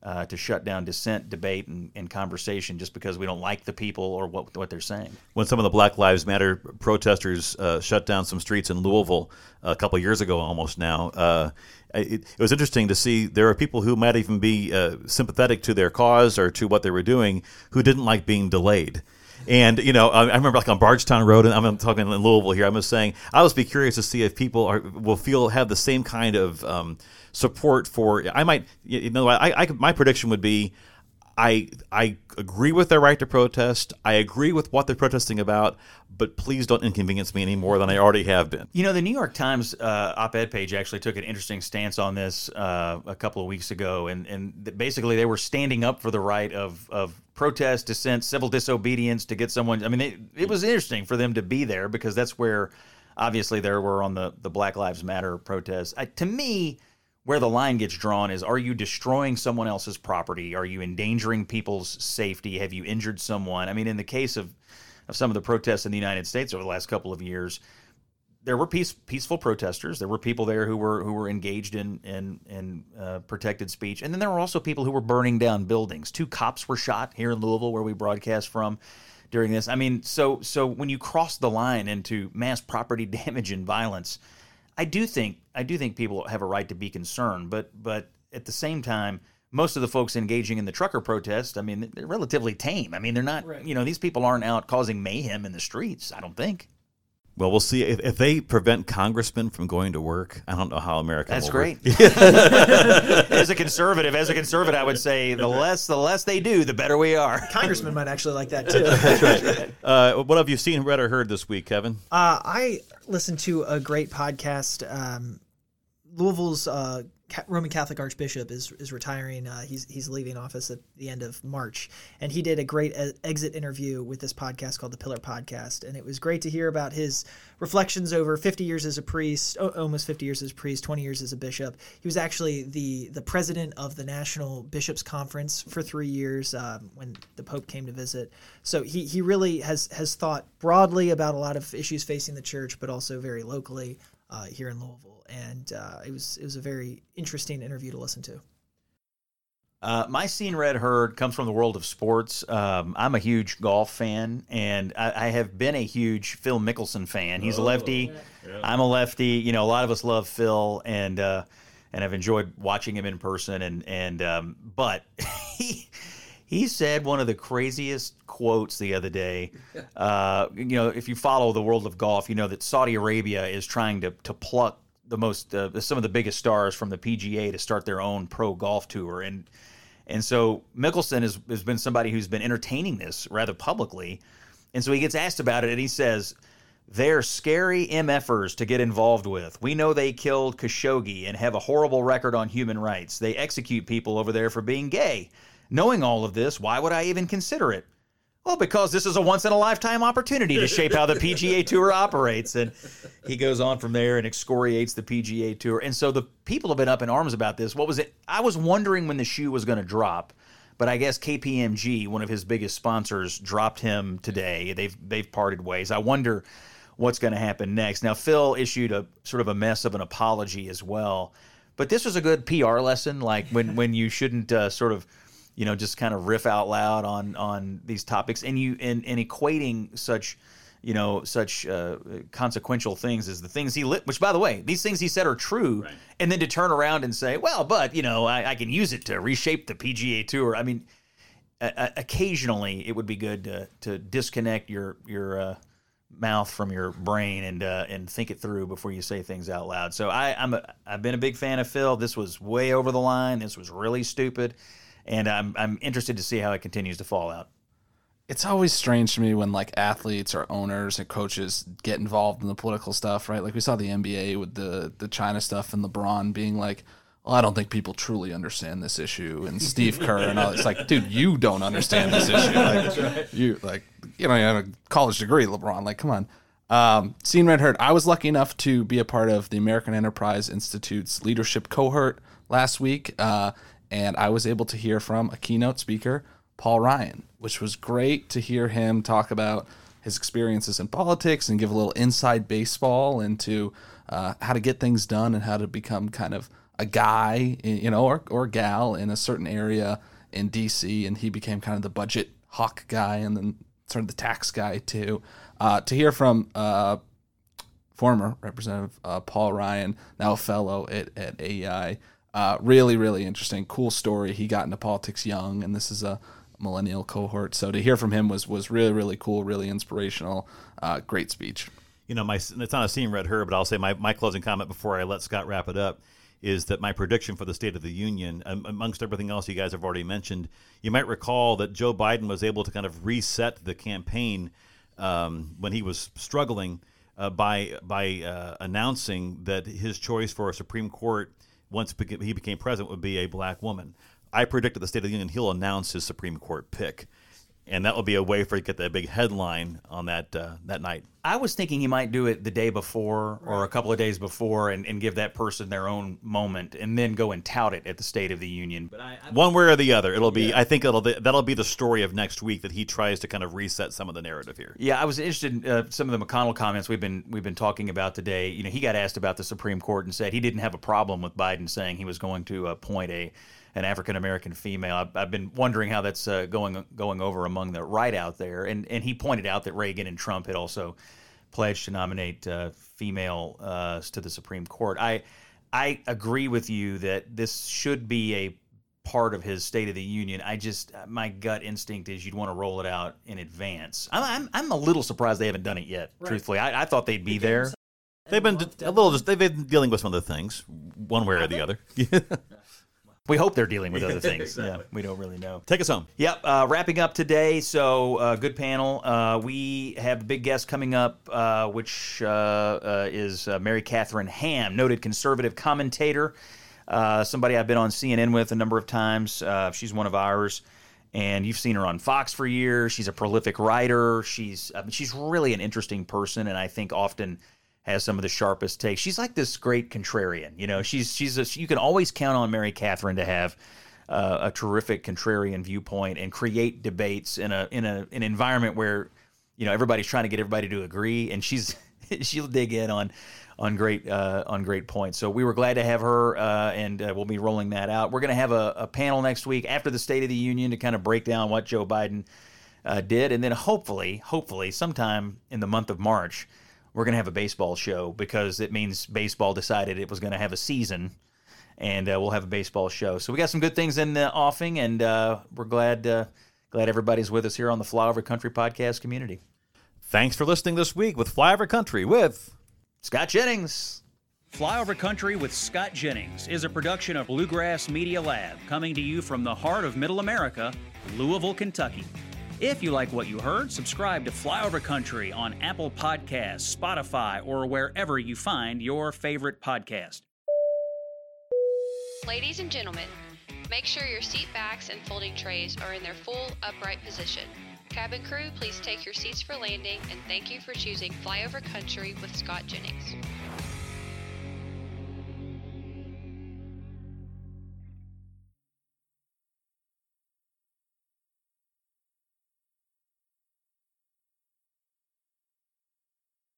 uh, to shut down dissent, debate, and, and, conversation just because we don't like the people or what what they're saying. When some of the Black Lives Matter protesters uh, shut down some streets in Louisville a couple years ago, almost now, uh, it, it, was interesting to see there are people who might even be uh, sympathetic to their cause or to what they were doing who didn't like being delayed. And you know, I, I remember like on Bardstown Road, and I'm talking in Louisville here. I'm just saying, I'll just be curious to see if people are will feel have the same kind of um, support for. I might, you know, I, I my prediction would be I I agree with their right to protest. I agree with what they're protesting about, but please don't inconvenience me any more than I already have been. You know, the New York Times uh, op-ed page actually took an interesting stance on this uh, a couple of weeks ago, and and basically they were standing up for the right of of protest, dissent, civil disobedience to get someone. I mean, it, it was interesting for them to be there because that's where obviously there were on the the Black Lives Matter protests. I, to me where the line gets drawn is are you destroying someone else's property? Are you endangering people's safety? Have you injured someone? I mean, in the case of, of some of the protests in the United States over the last couple of years, there were peace, peaceful protesters. There were people there who were who were engaged in in, in uh, protected speech, and then there were also people who were burning down buildings. Two cops were shot here in Louisville, where we broadcast from during this. I mean, so so when you cross the line into mass property damage and violence, I do think I do think people have a right to be concerned, but but at the same time, most of the folks engaging in the trucker protest, I mean, they're relatively tame. I mean, they're not, right. you know, these people aren't out causing mayhem in the streets. I don't think. Well, we'll see if, if they prevent congressmen from going to work. I don't know how America. That's great. as a conservative, as a conservative, I would say the less the less they do, the better we are. Congressmen might actually like that too. That's right. Uh, what have you seen, read, or heard this week, Kevin? Uh, I listened to a great podcast. Um, Louisville's uh, Roman Catholic Archbishop is is retiring. Uh, he's he's leaving office at the end of March, and he did a great exit interview with this podcast called the Pillar Podcast, and it was great to hear about his reflections over 50 years as a priest, almost 50 years as a priest, 20 years as a bishop. He was actually the the president of the National Bishops Conference for three years um, when the Pope came to visit. So he he really has has thought broadly about a lot of issues facing the church, but also very locally uh, here in Louisville and uh, it was it was a very interesting interview to listen to. Uh, my seen read heard comes from the world of sports. Um, I'm a huge golf fan, and I, I, have been a huge Phil Mickelson fan. He's a lefty. Yeah. I'm a lefty. You know, a lot of us love Phil, and uh, and I've enjoyed watching him in person. And and um, but he he said one of the craziest quotes the other day. Uh, you know, if you follow the world of golf, you know that Saudi Arabia is trying to to pluck the most uh, some of the biggest stars from the PGA to start their own pro golf tour and and so Mickelson has, has been somebody who's been entertaining this rather publicly and so he gets asked about it and he says they're scary MFers to get involved with. We know they killed Khashoggi and have a horrible record on human rights. They execute people over there for being gay. Knowing all of this, why would I even consider it? Well, because this is a once in a lifetime opportunity to shape how the PGA Tour operates. And he goes on from there and excoriates the PGA Tour. And so the people have been up in arms about this. What was it? I was wondering when the shoe was going to drop, but I guess KPMG, one of his biggest sponsors, dropped him today. They've they've parted ways. I wonder what's going to happen next. Now Phil issued a sort of a mess of an apology as well. But this was a good PR lesson, like when when you shouldn't uh, sort of you know, just kind of riff out loud on on these topics, and you and, and equating such you know such uh, consequential things as the things he lit which by the way these things he said are true right. and then to turn around and say well but you know I, I can use it to reshape the pga tour. I mean uh, occasionally it would be good to, to disconnect your your uh, mouth from your brain and uh, and think it through before you say things out loud. So i i'm a, i've been a big fan of phil. This was way over the line. This was really stupid and I'm I'm interested to see how it continues to fall out. It's always strange to me when like athletes or owners and coaches get involved in the political stuff, right? Like we saw the NBA with the the China stuff and LeBron being like, well, I don't think people truly understand this issue, and Steve Kerr and all. It's like, dude, you don't understand this issue. Like, right. You like, you know, you have a college degree, LeBron. Like, come on. Um, seen Red Heard. I was lucky enough to be a part of the American Enterprise Institute's leadership cohort last week, uh, and I was able to hear from a keynote speaker, Paul Ryan, which was great to hear him talk about his experiences in politics and give a little inside baseball into uh, how to get things done and how to become kind of a guy, you know, or, or gal in a certain area in DC. And he became kind of the budget hawk guy and then sort of the tax guy too. Uh, to hear from uh, former Representative uh, Paul Ryan, now a fellow at, at AEI, uh, really, really interesting, cool story. He got into politics young, and this is a millennial cohort. So to hear from him was was really, really cool, really inspirational. Uh, great speech. You know, my it's not a scene read her, but I'll say my, my closing comment before I let Scott wrap it up is that my prediction for the State of the Union, amongst everything else you guys have already mentioned, you might recall that Joe Biden was able to kind of reset the campaign um, when he was struggling uh, by by uh, announcing that his choice for a Supreme Court once he became president, would be a black woman. I predict at the State of the Union he'll announce his Supreme Court pick and that will be a way for you to get that big headline on that uh, that night. I was thinking he might do it the day before or a couple of days before, and, and give that person their own moment, and then go and tout it at the State of the Union. But I, I, one way or the other, it'll be. Yeah. I think it'll that'll be the story of next week that he tries to kind of reset some of the narrative here. Yeah, I was interested in uh, some of the McConnell comments we've been we've been talking about today. You know, he got asked about the Supreme Court and said he didn't have a problem with Biden saying he was going to appoint a an African American female. I've, I've, been wondering how that's uh, going going over among the right out there, and and he pointed out that Reagan and Trump had also pledged to nominate uh, female uh, to the Supreme Court. I I agree with you that this should be a part of his State of the Union. I just my gut instinct is you'd want to roll it out in advance. I'm I'm, I'm a little surprised they haven't done it yet. Right. Truthfully, I, I, thought they'd be there. They've been a little just they've been dealing with some of the things, one way or the other. We hope they're dealing with other things. exactly. Yeah, we don't really know. Take us home. Yep. Uh, wrapping up today. So, uh, good panel. Uh, we have a big guest coming up, uh, which uh, uh, is Mary Catherine Ham, noted conservative commentator. Uh, somebody I've been on CNN with a number of times. Uh, she's one of ours, and you've seen her on Fox for years. She's a prolific writer. She's I mean, she's really an interesting person, and I think often has some of the sharpest takes. She's like this great contrarian. You know, she's she's a, you can always count on Mary Catherine to have uh, a terrific contrarian viewpoint and create debates in a in a an environment where you know everybody's trying to get everybody to agree, and she's she'll dig in on on great uh, on great points. So we were glad to have her, uh, and uh, we'll be rolling that out. We're going to have a, a, panel next week after the State of the Union to kind of break down what Joe Biden uh, did, and then hopefully, hopefully, sometime in the month of March, we're going to have a baseball show because it means baseball decided it was going to have a season. And uh, we'll have a baseball show. So we got some good things in the offing, and uh, we're glad glad everybody's with us here on the Flyover Country podcast community. Thanks for listening this week with Flyover Country with Scott Jennings. Flyover Country with Scott Jennings is a production of Bluegrass Media Lab, coming to you from the heart of Middle America, Louisville, Kentucky. If you like what you heard, subscribe to Flyover Country on Apple Podcasts, Spotify, or wherever you find your favorite podcast. Ladies and gentlemen, make sure your seat backs and folding trays are in their full upright position. Cabin crew, please take your seats for landing, and thank you for choosing Flyover Country with Scott Jennings.